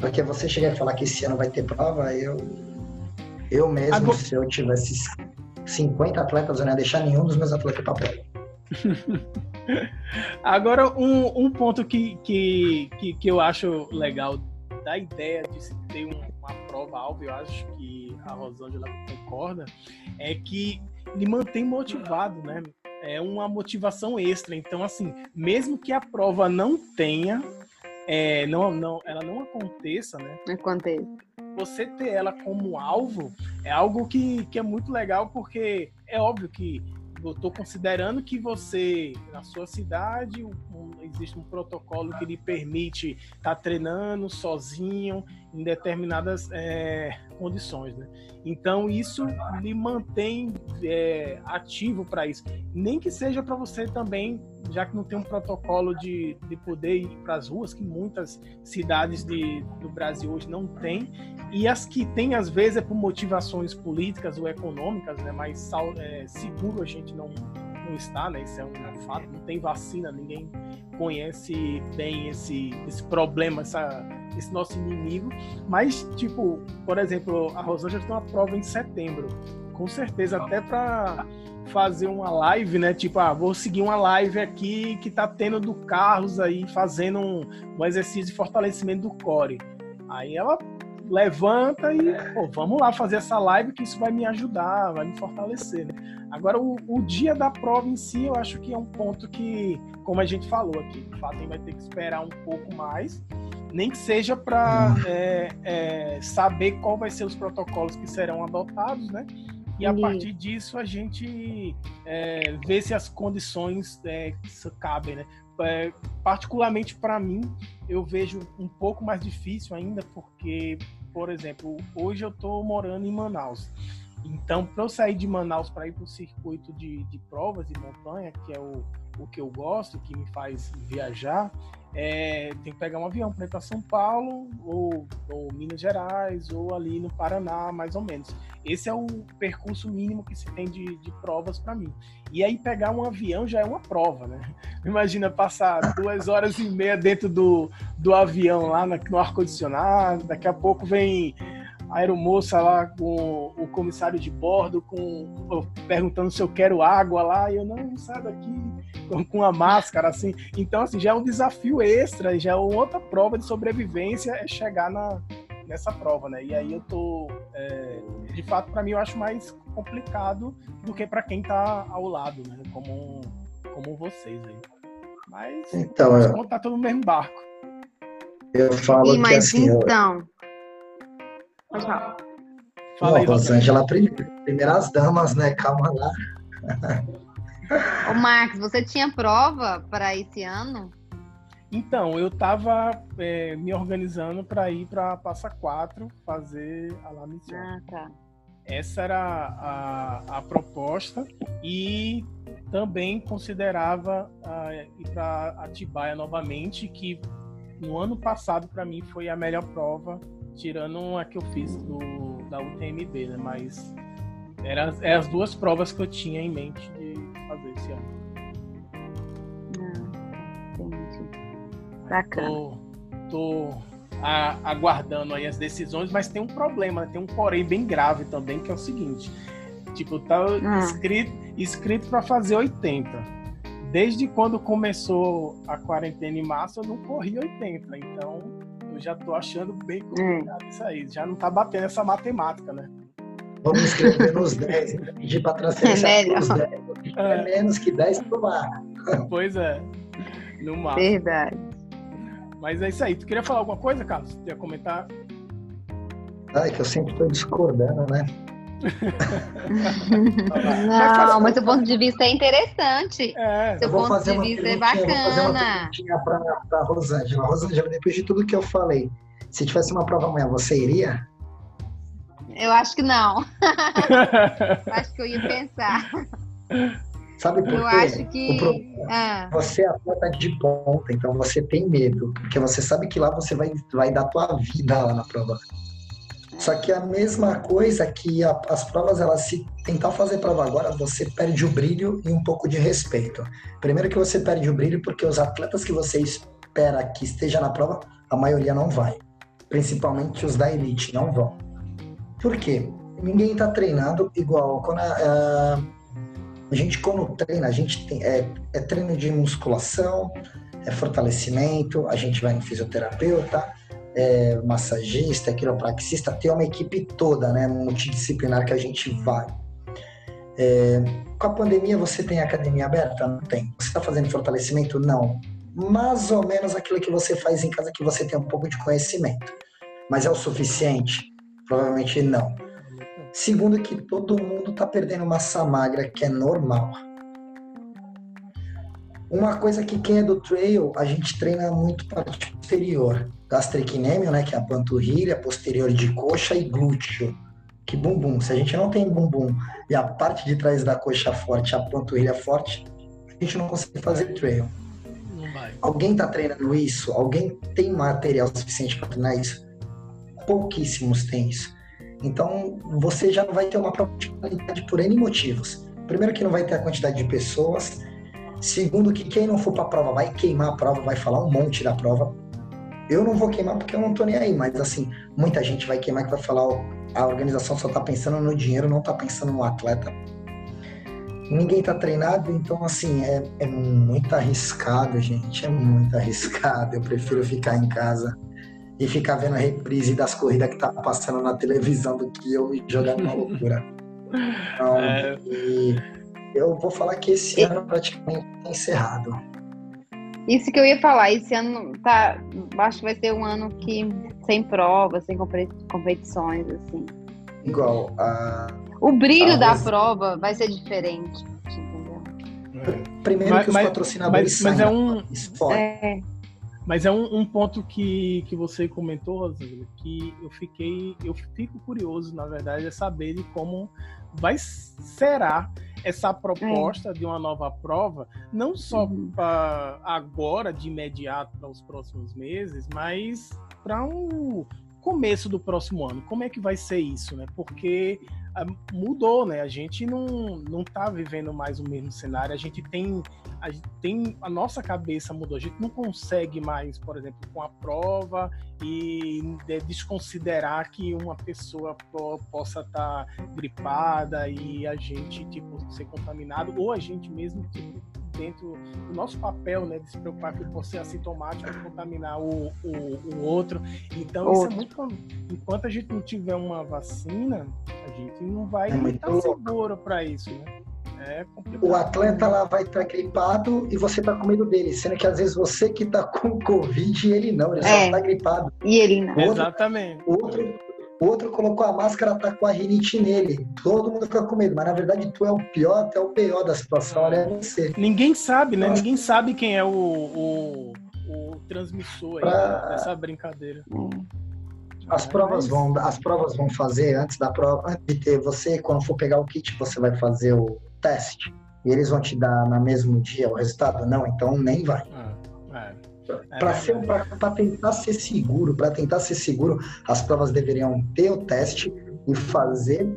Porque você chegar e falar que esse ano vai ter prova, eu, eu mesmo, agora... se eu tivesse 50 atletas, eu não ia deixar nenhum dos meus atletas para prova. Agora, um, um ponto que, que, que, que eu acho legal da ideia de se ter uma prova alvo, eu acho que a Rosângela concorda, é que lhe mantém motivado, né? É uma motivação extra. Então, assim, mesmo que a prova não tenha, é, não, não, ela não aconteça, né? Acontece. Você ter ela como alvo é algo que, que é muito legal, porque é óbvio que eu estou considerando que você, na sua cidade, um, existe um protocolo que lhe permite estar tá treinando sozinho em determinadas é, condições, né? Então isso lhe mantém é, ativo para isso, nem que seja para você também, já que não tem um protocolo de, de poder ir para as ruas, que muitas cidades de, do Brasil hoje não têm, e as que tem às vezes é por motivações políticas ou econômicas, né? Mas é, seguro a gente não não está, né? Isso é um fato. Não tem vacina, ninguém conhece bem esse, esse problema, essa, esse nosso inimigo. Mas, tipo, por exemplo, a Rosângela tem uma prova em setembro. Com certeza, até para fazer uma live, né? Tipo, ah, vou seguir uma live aqui que tá tendo do Carlos aí fazendo um, um exercício de fortalecimento do core. Aí ela levanta e pô, vamos lá fazer essa live que isso vai me ajudar, vai me fortalecer. Né? Agora, o, o, dia da prova em si, eu acho que é um ponto que, como a gente falou aqui, o Fatem vai ter que esperar um pouco mais, nem que seja para é, é, saber qual vai ser os protocolos que serão adotados, né? E a partir disso a gente é, vê se as condições é, cabem, né? É, particularmente para mim, eu vejo um pouco mais difícil ainda, porque por exemplo, hoje eu estou morando em Manaus. Então, para eu sair de Manaus para ir para o circuito de, de provas de montanha, que é o, o que eu gosto, que me faz viajar, é, tem que pegar um avião para ir para São Paulo, ou, ou, Minas Gerais, ou ali no Paraná, mais ou menos. Esse é o percurso mínimo que se tem de, de provas para mim. E aí pegar um avião já é uma prova, né? Imagina passar duas horas e meia dentro do, do avião lá no ar-condicionado, daqui a pouco vem a aeromoça lá com o comissário de bordo, com perguntando se eu quero água lá, e eu não, saio daqui com, com a máscara, assim. Então, assim, já é um desafio extra, já é outra prova de sobrevivência, é chegar na, nessa prova, né? E aí eu tô, é, de fato, para mim eu acho mais complicado do que para quem tá ao lado, né? Como, como vocês aí. Mas, então, eu... tá todo no mesmo barco. Eu falo e, mas assim, então, eu Pode falar. Fala aí, Rosângela, primeiras damas, né? Calma lá. Ô, Marcos, você tinha prova para esse ano? Então, eu estava é, me organizando para ir para Passa Quatro fazer a La Mission. Ah, tá. Essa era a, a proposta e também considerava uh, ir para Atibaia novamente, que no ano passado para mim foi a melhor prova tirando a que eu fiz do, da UTMB, né? Mas eram é as duas provas que eu tinha em mente de fazer esse ano. Ah. Bacana. Tô, tô a, aguardando aí as decisões, mas tem um problema, tem um porém bem grave também, que é o seguinte. Tipo, tá ah. escrito, escrito para fazer 80. Desde quando começou a quarentena em março, eu não corri 80. Então, eu já tô achando bem complicado hum. isso aí. Já não tá batendo essa matemática, né? Vamos escrever nos 10, então, pedir para transferência é nos 10. É. é menos que 10 pro mar. Pois é. No mar. Verdade. Mas é isso aí. Tu queria falar alguma coisa, Carlos? Tu ia comentar? Ah, é que eu sempre estou discordando, né? Não, mas o ponto de vista é interessante. É, Seu ponto de vista é bacana. Para a Rosângela. Rosângela, depois de tudo que eu falei, se tivesse uma prova amanhã, você iria? Eu acho que não. acho que eu ia pensar. Sabe por eu quê? Acho que... Ah. Você é atleta de ponta, então você tem medo, porque você sabe que lá você vai, vai dar tua vida lá na prova. Só que a mesma coisa que a, as provas, elas se tentar fazer prova agora, você perde o brilho e um pouco de respeito. Primeiro que você perde o brilho porque os atletas que você espera que esteja na prova, a maioria não vai. Principalmente os da elite não vão. Por quê? Ninguém está treinando igual. Quando a, a, gente quando treina, a gente tem, é, é treino de musculação, é fortalecimento, a gente vai no fisioterapeuta, é, massagista, quiropraxista, ter uma equipe toda, né, multidisciplinar que a gente vai. É, com a pandemia, você tem academia aberta? Não tem. Você está fazendo fortalecimento? Não. Mais ou menos aquilo que você faz em casa que você tem um pouco de conhecimento. Mas é o suficiente? Provavelmente não. Segundo, que todo mundo está perdendo massa magra, que é normal. Uma coisa que quem é do trail, a gente treina muito parte posterior. Gastrocnêmio, né, que é a panturrilha, posterior de coxa e glúteo, que bumbum. Se a gente não tem bumbum e a parte de trás da coxa forte, a panturrilha forte, a gente não consegue fazer trail. Alguém está treinando isso? Alguém tem material suficiente para treinar isso? Pouquíssimos têm isso. Então, você já não vai ter uma prova de qualidade por N motivos. Primeiro que não vai ter a quantidade de pessoas, Segundo, que quem não for para a prova vai queimar a prova, vai falar um monte da prova. Eu não vou queimar porque eu não tô nem aí, mas assim, muita gente vai queimar que vai falar, ó, a organização só tá pensando no dinheiro, não tá pensando no atleta. Ninguém tá treinado, então assim, é, é muito arriscado, gente, é muito arriscado. Eu prefiro ficar em casa e ficar vendo a reprise das corridas que tá passando na televisão do que eu me jogar numa loucura. Então, é... e eu vou falar que esse ano praticamente está encerrado. Isso que eu ia falar, esse ano tá, acho que vai ser um ano que sem provas, sem competições, assim. Igual a. O brilho a da prova vai ser diferente, entendeu? Primeiro mas, que os mas, patrocinadores mas, mas é um é, mas é um, um, ponto que, que você comentou, Rosângela, que eu fiquei, eu fico curioso, na verdade, é saber de como vai será essa proposta é. de uma nova prova, não só uhum. para agora, de imediato, para os próximos meses, mas para um começo do próximo ano. Como é que vai ser isso, né? Porque ah, mudou, né? A gente não, não tá vivendo mais o mesmo cenário, a gente tem a, gente tem a nossa cabeça mudou, a gente não consegue mais, por exemplo, com a prova e desconsiderar que uma pessoa possa estar tá gripada e a gente tipo ser contaminado ou a gente mesmo tipo, dentro do nosso papel, né, de se preocupar que você é assintomático contaminar o, o, o outro. Então, outro. isso é muito. Enquanto a gente não tiver uma vacina, a gente não vai é estar seguro para isso, né? É o atleta lá vai estar gripado e você tá com medo dele, sendo que às vezes você que tá com Covid e ele não, ele é. só tá gripado. E ele não. Outro, Exatamente. O outro, o outro colocou a máscara, tá com a rinite nele. Todo mundo fica com medo, mas na verdade tu é o pior, tu é o pior da situação, olha é você. Ninguém sabe, né? Ninguém sabe quem é o, o, o transmissor aí pra... dessa brincadeira. As provas vão, as provas vão fazer antes da prova, antes de ter você, quando for pegar o kit, você vai fazer o teste e eles vão te dar no mesmo dia o resultado? Não, então nem vai. Ah, é. para tentar ser seguro, para tentar ser seguro, as provas deveriam ter o teste e fazer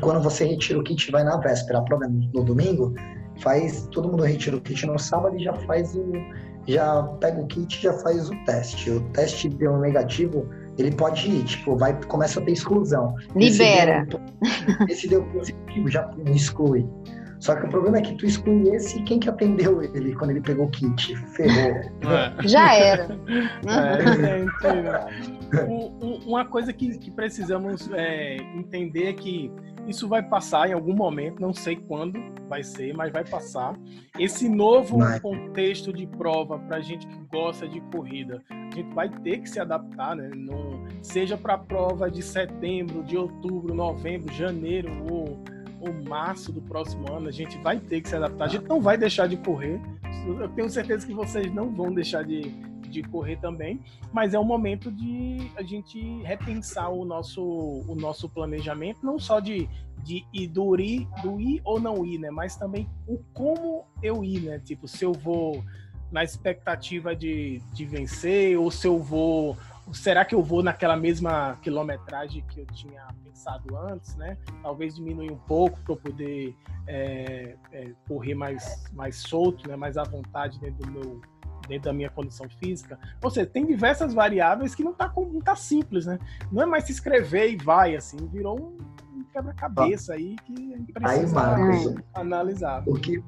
quando você retira o kit, vai na véspera. A prova é no domingo, faz todo mundo retira o kit no sábado e já faz o já pega o kit, já faz o teste. O teste deu negativo, ele pode ir, tipo, vai começa a ter exclusão. Libera. Esse deu, esse deu positivo, já exclui. Só que o problema é que tu exclui esse e quem que atendeu ele quando ele pegou o kit? Ferrou. É. Já era. É, uma coisa que, que precisamos é, entender é que isso vai passar em algum momento, não sei quando vai ser, mas vai passar. Esse novo vai. contexto de prova para gente que gosta de corrida, a gente vai ter que se adaptar, né? No, seja para a prova de setembro, de outubro, novembro, janeiro ou ou março do próximo ano, a gente vai ter que se adaptar. A gente não vai deixar de correr. Eu tenho certeza que vocês não vão deixar de, de correr também, mas é o momento de a gente repensar o nosso, o nosso planejamento, não só de, de ir, do, ir, do ir ou não ir, né? Mas também o como eu ir, né? Tipo, se eu vou na expectativa de, de vencer, ou se eu vou. Será que eu vou naquela mesma quilometragem que eu tinha pensado antes, né? Talvez diminuir um pouco para eu poder é, é, correr mais, mais solto, né? mais à vontade dentro do meu dentro da minha condição física. Ou seja, tem diversas variáveis que não está não tá simples, né? Não é mais se escrever e vai, assim, virou um, quebra-cabeça aí que é precisa aí, Marcos, analisar. O que,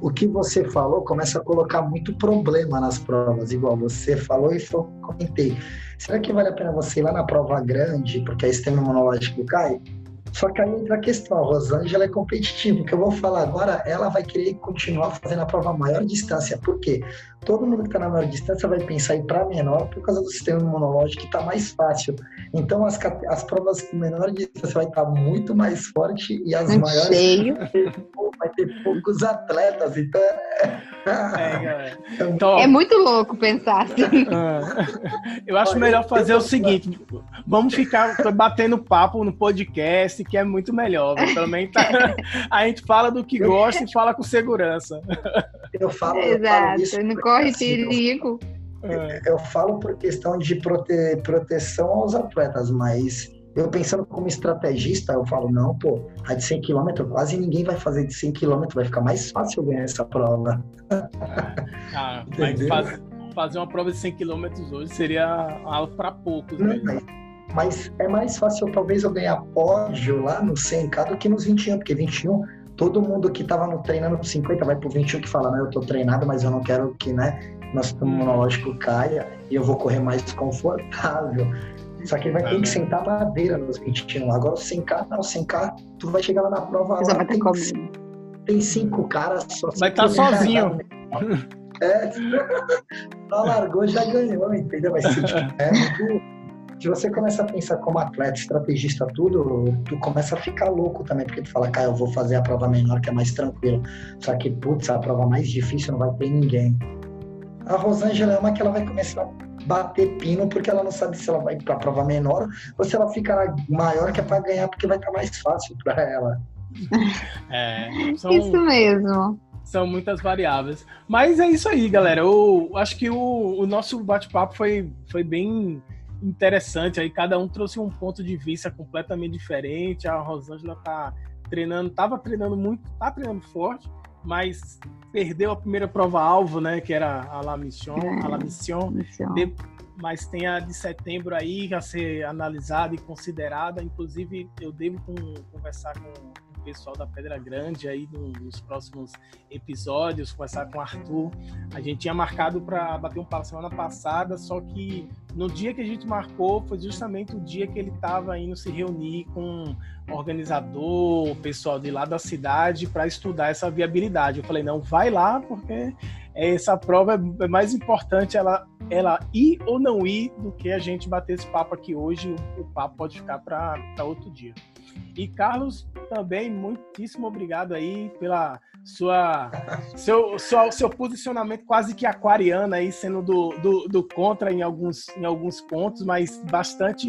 o que você falou começa a colocar muito problema nas provas, igual você falou e eu comentei. Será que vale a pena você ir lá na prova grande, porque aí sistema imunológico cai? Só que aí entra a questão, a Rosângela é competitiva. O que eu vou falar agora, ela vai querer continuar fazendo a prova a maior distância. Por quê? Todo mundo que está na maior distância vai pensar em ir para menor por causa do sistema imunológico que está mais fácil. Então, as, as provas com menor distância vai estar tá muito mais forte e as maiores cheio. vai ter poucos atletas. Então, é, então, é muito louco pensar assim. Ah. eu acho melhor fazer o seguinte: vamos ficar batendo papo no podcast, que é muito melhor. Também tá, a gente fala do que gosta e fala com segurança. Eu falo, Exato, eu falo isso não corre assim, perigo. Eu, eu, falo por questão de prote, proteção aos atletas, mas eu pensando como estrategista, eu falo, não, pô, a de 100 km, quase ninguém vai fazer de 100 km, vai ficar mais fácil ganhar essa prova. Ah, mas faz, fazer uma prova de 100 km hoje seria algo para poucos. Não, mas, mas, é mais fácil, talvez, eu ganhar pódio lá no 100K do que nos 21, porque 21, todo mundo que estava treinando pro 50 vai pro 21 que fala, né, eu tô treinado, mas eu não quero que, né, nosso imunológico caia e eu vou correr mais confortável. Só que ele vai ter que sentar madeira nos 21. Agora o 100K, não, 100K, tu vai chegar lá na prova lá, tem, tem cinco caras só. Vai estar tá sozinho. É, só largou, já ganhou, entendeu? Mas se, é, tu, se você começa a pensar como atleta, estrategista, tudo, tu começa a ficar louco também, porque tu fala, cara, eu vou fazer a prova menor que é mais tranquilo. Só que, putz, a prova mais difícil não vai ter ninguém. A Rosângela é uma que ela vai começar a bater pino porque ela não sabe se ela vai para a prova menor ou se ela fica maior que é para ganhar porque vai estar mais fácil para ela. É, são, isso mesmo. São muitas variáveis. Mas é isso aí, galera. Eu acho que o, o nosso bate-papo foi, foi bem interessante. Aí cada um trouxe um ponto de vista completamente diferente. A Rosângela tá treinando, tava treinando muito, tá treinando forte mas perdeu a primeira prova-alvo, né? Que era a La Mission, a La Mission. De, mas tem a de setembro aí a ser analisada e considerada. Inclusive, eu devo com, conversar com pessoal da Pedra Grande aí nos próximos episódios, conversar com o Arthur. A gente tinha marcado para bater um papo semana passada, só que no dia que a gente marcou foi justamente o dia que ele estava indo se reunir com organizador, pessoal de lá da cidade para estudar essa viabilidade. Eu falei, não, vai lá, porque essa prova é, é mais importante ela, ela ir ou não ir do que a gente bater esse papo aqui hoje. O papo pode ficar para outro dia. E Carlos, também muitíssimo obrigado aí pela sua seu, seu, seu posicionamento quase que aquariano aí, sendo do, do, do, contra em alguns, em alguns pontos, mas bastante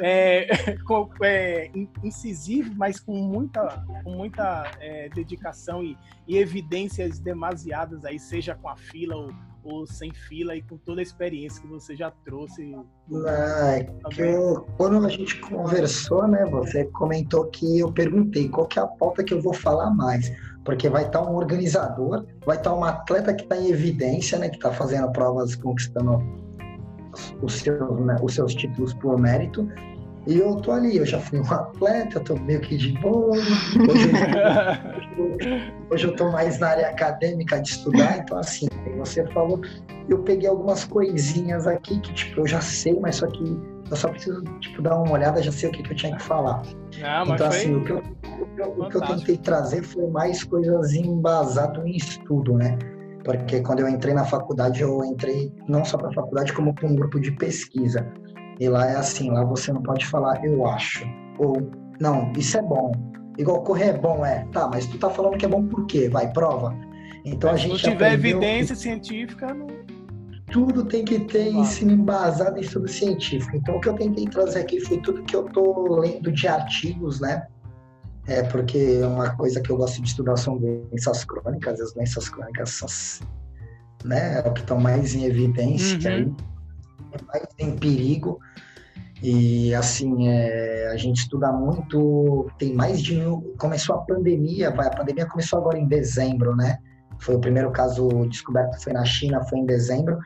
é, é, incisivo, mas com muita, com muita é, dedicação e, e evidências demasiadas aí, seja com a fila ou ou sem fila e com toda a experiência que você já trouxe. Ah, que eu, quando a gente conversou, né, você comentou que eu perguntei qual que é a pauta que eu vou falar mais, porque vai estar um organizador, vai estar uma atleta que está em evidência, né, que está fazendo provas, conquistando os seus, né, os seus títulos por mérito, e eu tô ali, eu já fui um atleta, tô meio que de boa. Hoje, hoje eu tô mais na área acadêmica de estudar, então assim, você falou, eu peguei algumas coisinhas aqui que tipo, eu já sei, mas só que eu só preciso tipo, dar uma olhada, já sei o que, que eu tinha que falar. Não, então, assim, o que, eu, o que eu tentei trazer foi mais coisas embasadas em estudo, né? Porque quando eu entrei na faculdade, eu entrei não só para a faculdade, como para um grupo de pesquisa. E lá é assim, lá você não pode falar eu acho, ou não, isso é bom. Igual correr é bom, é. Tá, mas tu tá falando que é bom por quê? Vai, prova. Então a gente. Se tiver evidência científica, não... tudo tem que ter claro. ensino embasado em estudo científico. Então o que eu tentei trazer aqui foi tudo que eu tô lendo de artigos, né? É porque uma coisa que eu gosto de estudar são doenças crônicas, as doenças crônicas são né, é o que estão mais em evidência uhum. aí mais em perigo. E assim, é, a gente estuda muito, tem mais de mil. Começou a pandemia, vai, a pandemia começou agora em dezembro, né? Foi o primeiro caso descoberto, foi na China, foi em dezembro.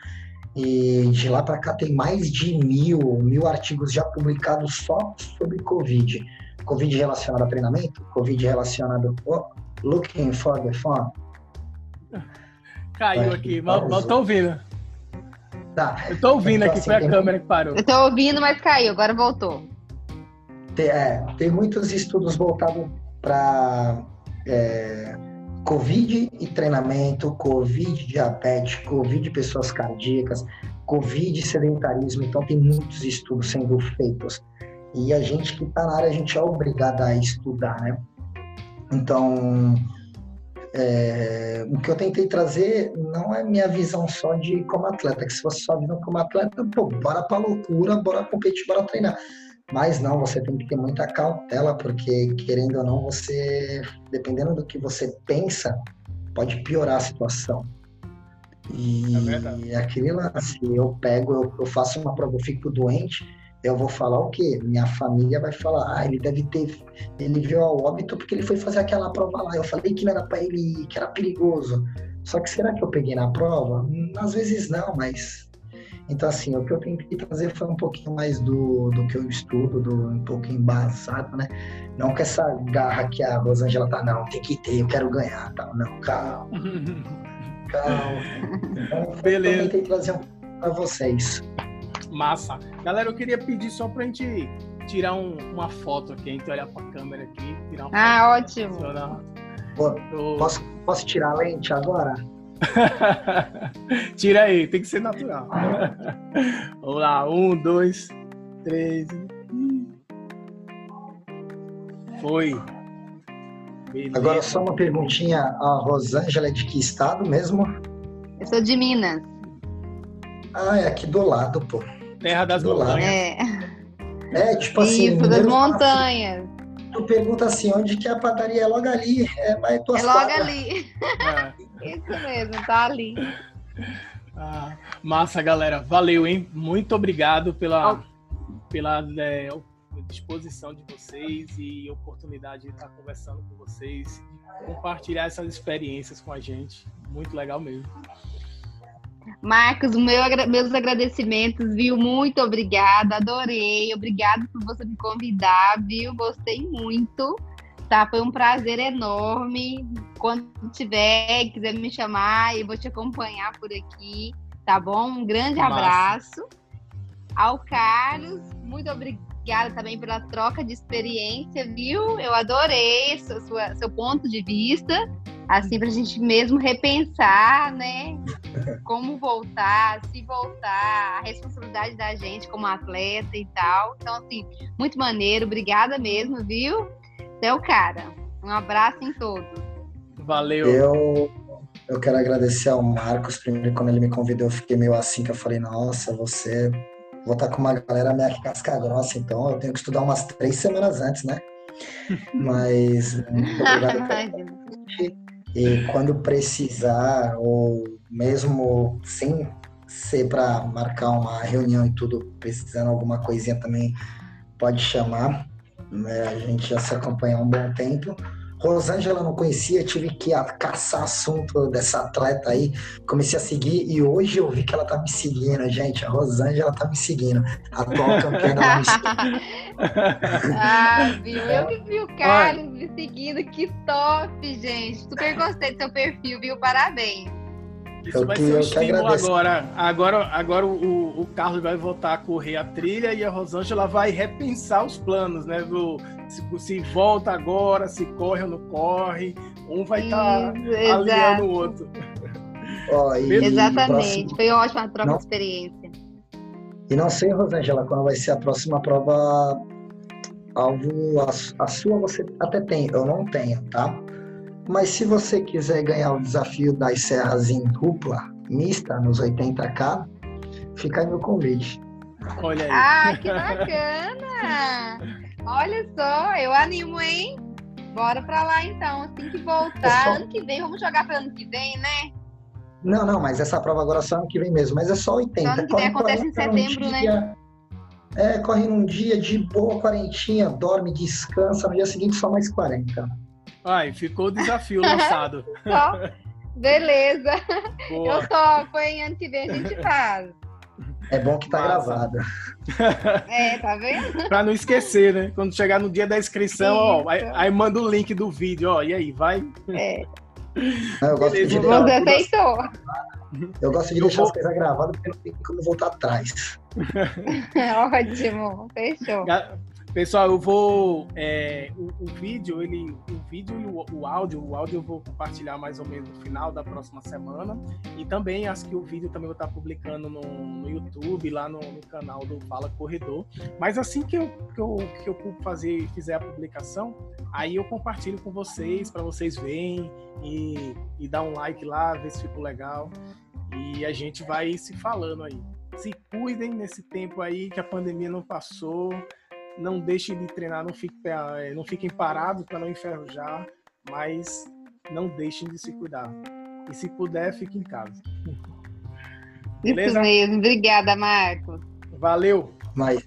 E de lá para cá tem mais de mil, mil artigos já publicados só sobre Covid. Covid relacionado a treinamento, Covid relacionado. Oh, looking for the phone. Caiu aqui, mal, mal tô ouvindo. Tá. Eu tô ouvindo então, aqui, assim, foi a câmera que parou. Eu tô ouvindo, mas caiu, agora voltou. Tem, é, tem muitos estudos voltados para é, Covid e treinamento, Covid diabetes, Covid pessoas cardíacas, Covid sedentarismo. Então, tem muitos estudos sendo feitos. E a gente que está na área, a gente é obrigado a estudar, né? Então, é, o que eu tentei trazer não é minha visão só de como atleta, que se fosse só visão como atleta, pô, bora pra loucura, bora competir, bora treinar. Mas não, você tem que ter muita cautela, porque querendo ou não, você, dependendo do que você pensa, pode piorar a situação. E é aquele lance, eu pego, eu, eu faço uma prova, eu fico doente, eu vou falar o quê? Minha família vai falar, ah, ele deve ter, ele viu ao óbito porque ele foi fazer aquela prova lá. Eu falei que não era para ele, que era perigoso. Só que será que eu peguei na prova? Às vezes não, mas então assim, o que eu tentei trazer foi um pouquinho mais do, do que eu estudo, do um pouco embasado, né? Não com essa garra que a Rosângela tá, não, tem que ter, eu quero ganhar, tal. Não, calma. calma. Então, Beleza. Eu tentei trazer um para vocês. Massa. Galera, eu queria pedir só pra gente tirar um, uma foto aqui, a gente olhar pra câmera aqui. Tirar uma ah, ótimo. Pô, posso, posso tirar a lente agora? Tira aí, tem que ser natural. Vamos lá, um, dois, três. Foi. Beleza. Agora só uma perguntinha, a Rosângela é de que estado mesmo? Eu sou de Minas. Ah, é aqui do lado, pô. Terra das montanhas. É. é, tipo assim. Isso, das montanhas. Tu pergunta assim, onde que é a padaria? É logo ali. É, vai tuas é logo quadras. ali. É. Isso mesmo, tá ali. Ah, massa, galera. Valeu, hein? Muito obrigado pela, pela é, disposição de vocês e oportunidade de estar conversando com vocês, compartilhar essas experiências com a gente. Muito legal mesmo. Marcos, meu, meus agradecimentos, viu? Muito obrigada, adorei. Obrigado por você me convidar, viu? Gostei muito. Tá, foi um prazer enorme. Quando tiver, quiser me chamar, eu vou te acompanhar por aqui, tá bom? Um grande Massa. abraço. Ao Carlos, muito obrigada também pela troca de experiência, viu? Eu adorei seu, sua, seu ponto de vista assim para a gente mesmo repensar, né? Como voltar, se voltar, a responsabilidade da gente como atleta e tal. Então, assim, muito maneiro, obrigada mesmo, viu? Até o cara. Um abraço em todos. Valeu. Eu, eu quero agradecer ao Marcos. Primeiro, quando ele me convidou, eu fiquei meio assim, que eu falei, nossa, você. Vou estar com uma galera meio casca grossa, então eu tenho que estudar umas três semanas antes, né? Mas muito obrigado. E quando precisar, ou mesmo sem ser para marcar uma reunião e tudo, precisando alguma coisinha também, pode chamar. Né? A gente já se acompanha há um bom tempo. Rosângela não conhecia, tive que caçar assunto dessa atleta aí, comecei a seguir e hoje eu vi que ela tá me seguindo, gente. A Rosângela tá me seguindo. A atual campeã da Ah, viu? Eu que vi o Carlos me seguindo, que top, gente. Super gostei do seu perfil, viu? Parabéns. Isso vai ser um estímulo agora. Agora, agora o, o Carlos vai voltar a correr a trilha e a Rosângela vai repensar os planos, né? Do, se, se volta agora, se corre ou não corre. Um vai estar tá aliando o outro. Oh, Exatamente. Próximo... Foi ótima a troca não... de experiência. E não sei, Rosângela, quando vai ser a próxima prova alvo. A, a sua você até tem, eu não tenho, tá? Mas se você quiser ganhar o desafio das serras em dupla, mista, nos 80K, fica aí meu convite. Olha aí. Ah, que bacana! Olha só, eu animo, hein? Bora pra lá então, assim que voltar. É só... Ano que vem, vamos jogar para ano que vem, né? Não, não, mas essa prova agora é só ano que vem mesmo, mas é só 80. Só ano que vem acontece em setembro, né? dia, né? É, corre num dia de boa quarentinha, dorme, descansa, no dia seguinte só mais 40. Ai, ficou o desafio lançado. Beleza. Boa. Eu topo, hein? Ano que vem a gente faz. É bom que tá Massa. gravado. É, tá vendo? pra não esquecer, né? Quando chegar no dia da inscrição, ó, aí, aí, manda o link do vídeo, ó, e aí, vai? É. Não, eu gosto Beleza, de Você aceitou. Eu gosto de deixar vou... as coisas gravadas porque não tem como voltar atrás. Ótimo, fechou. Pessoal, eu vou. É, o, o, vídeo, ele. O vídeo e o, o, áudio, o áudio eu vou compartilhar mais ou menos no final da próxima semana. E também acho que o vídeo também vou estar publicando no, no YouTube, lá no, no, canal do Fala Corredor. Mas assim que eu, que eu, que eu fazer, fizer a publicação, aí eu compartilho com vocês, para vocês verem e, e dar um like lá, ver se ficou legal. E a gente vai se falando aí. Se cuidem nesse tempo aí que a pandemia não passou não deixem de treinar, não, fique, é, não fiquem parados para não enferrujar, mas não deixem de se cuidar. E se puder, fique em casa. Beleza? Isso mesmo. Obrigada, Marcos. Valeu. Mas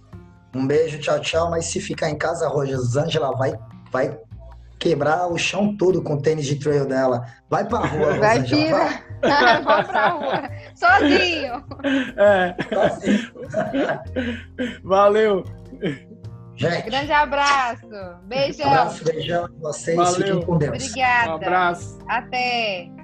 um beijo, tchau, tchau. Mas se ficar em casa, Rosângela vai, vai quebrar o chão todo com o tênis de trail dela. Vai pra rua, vai, Rosângela. Vai. vai pra rua. Sozinho. É. Sozinho. Valeu. Gente. Grande abraço. Beijão. Um abraço, beijão. Vocês Valeu. fiquem com Deus. Obrigada. Um abraço. Até.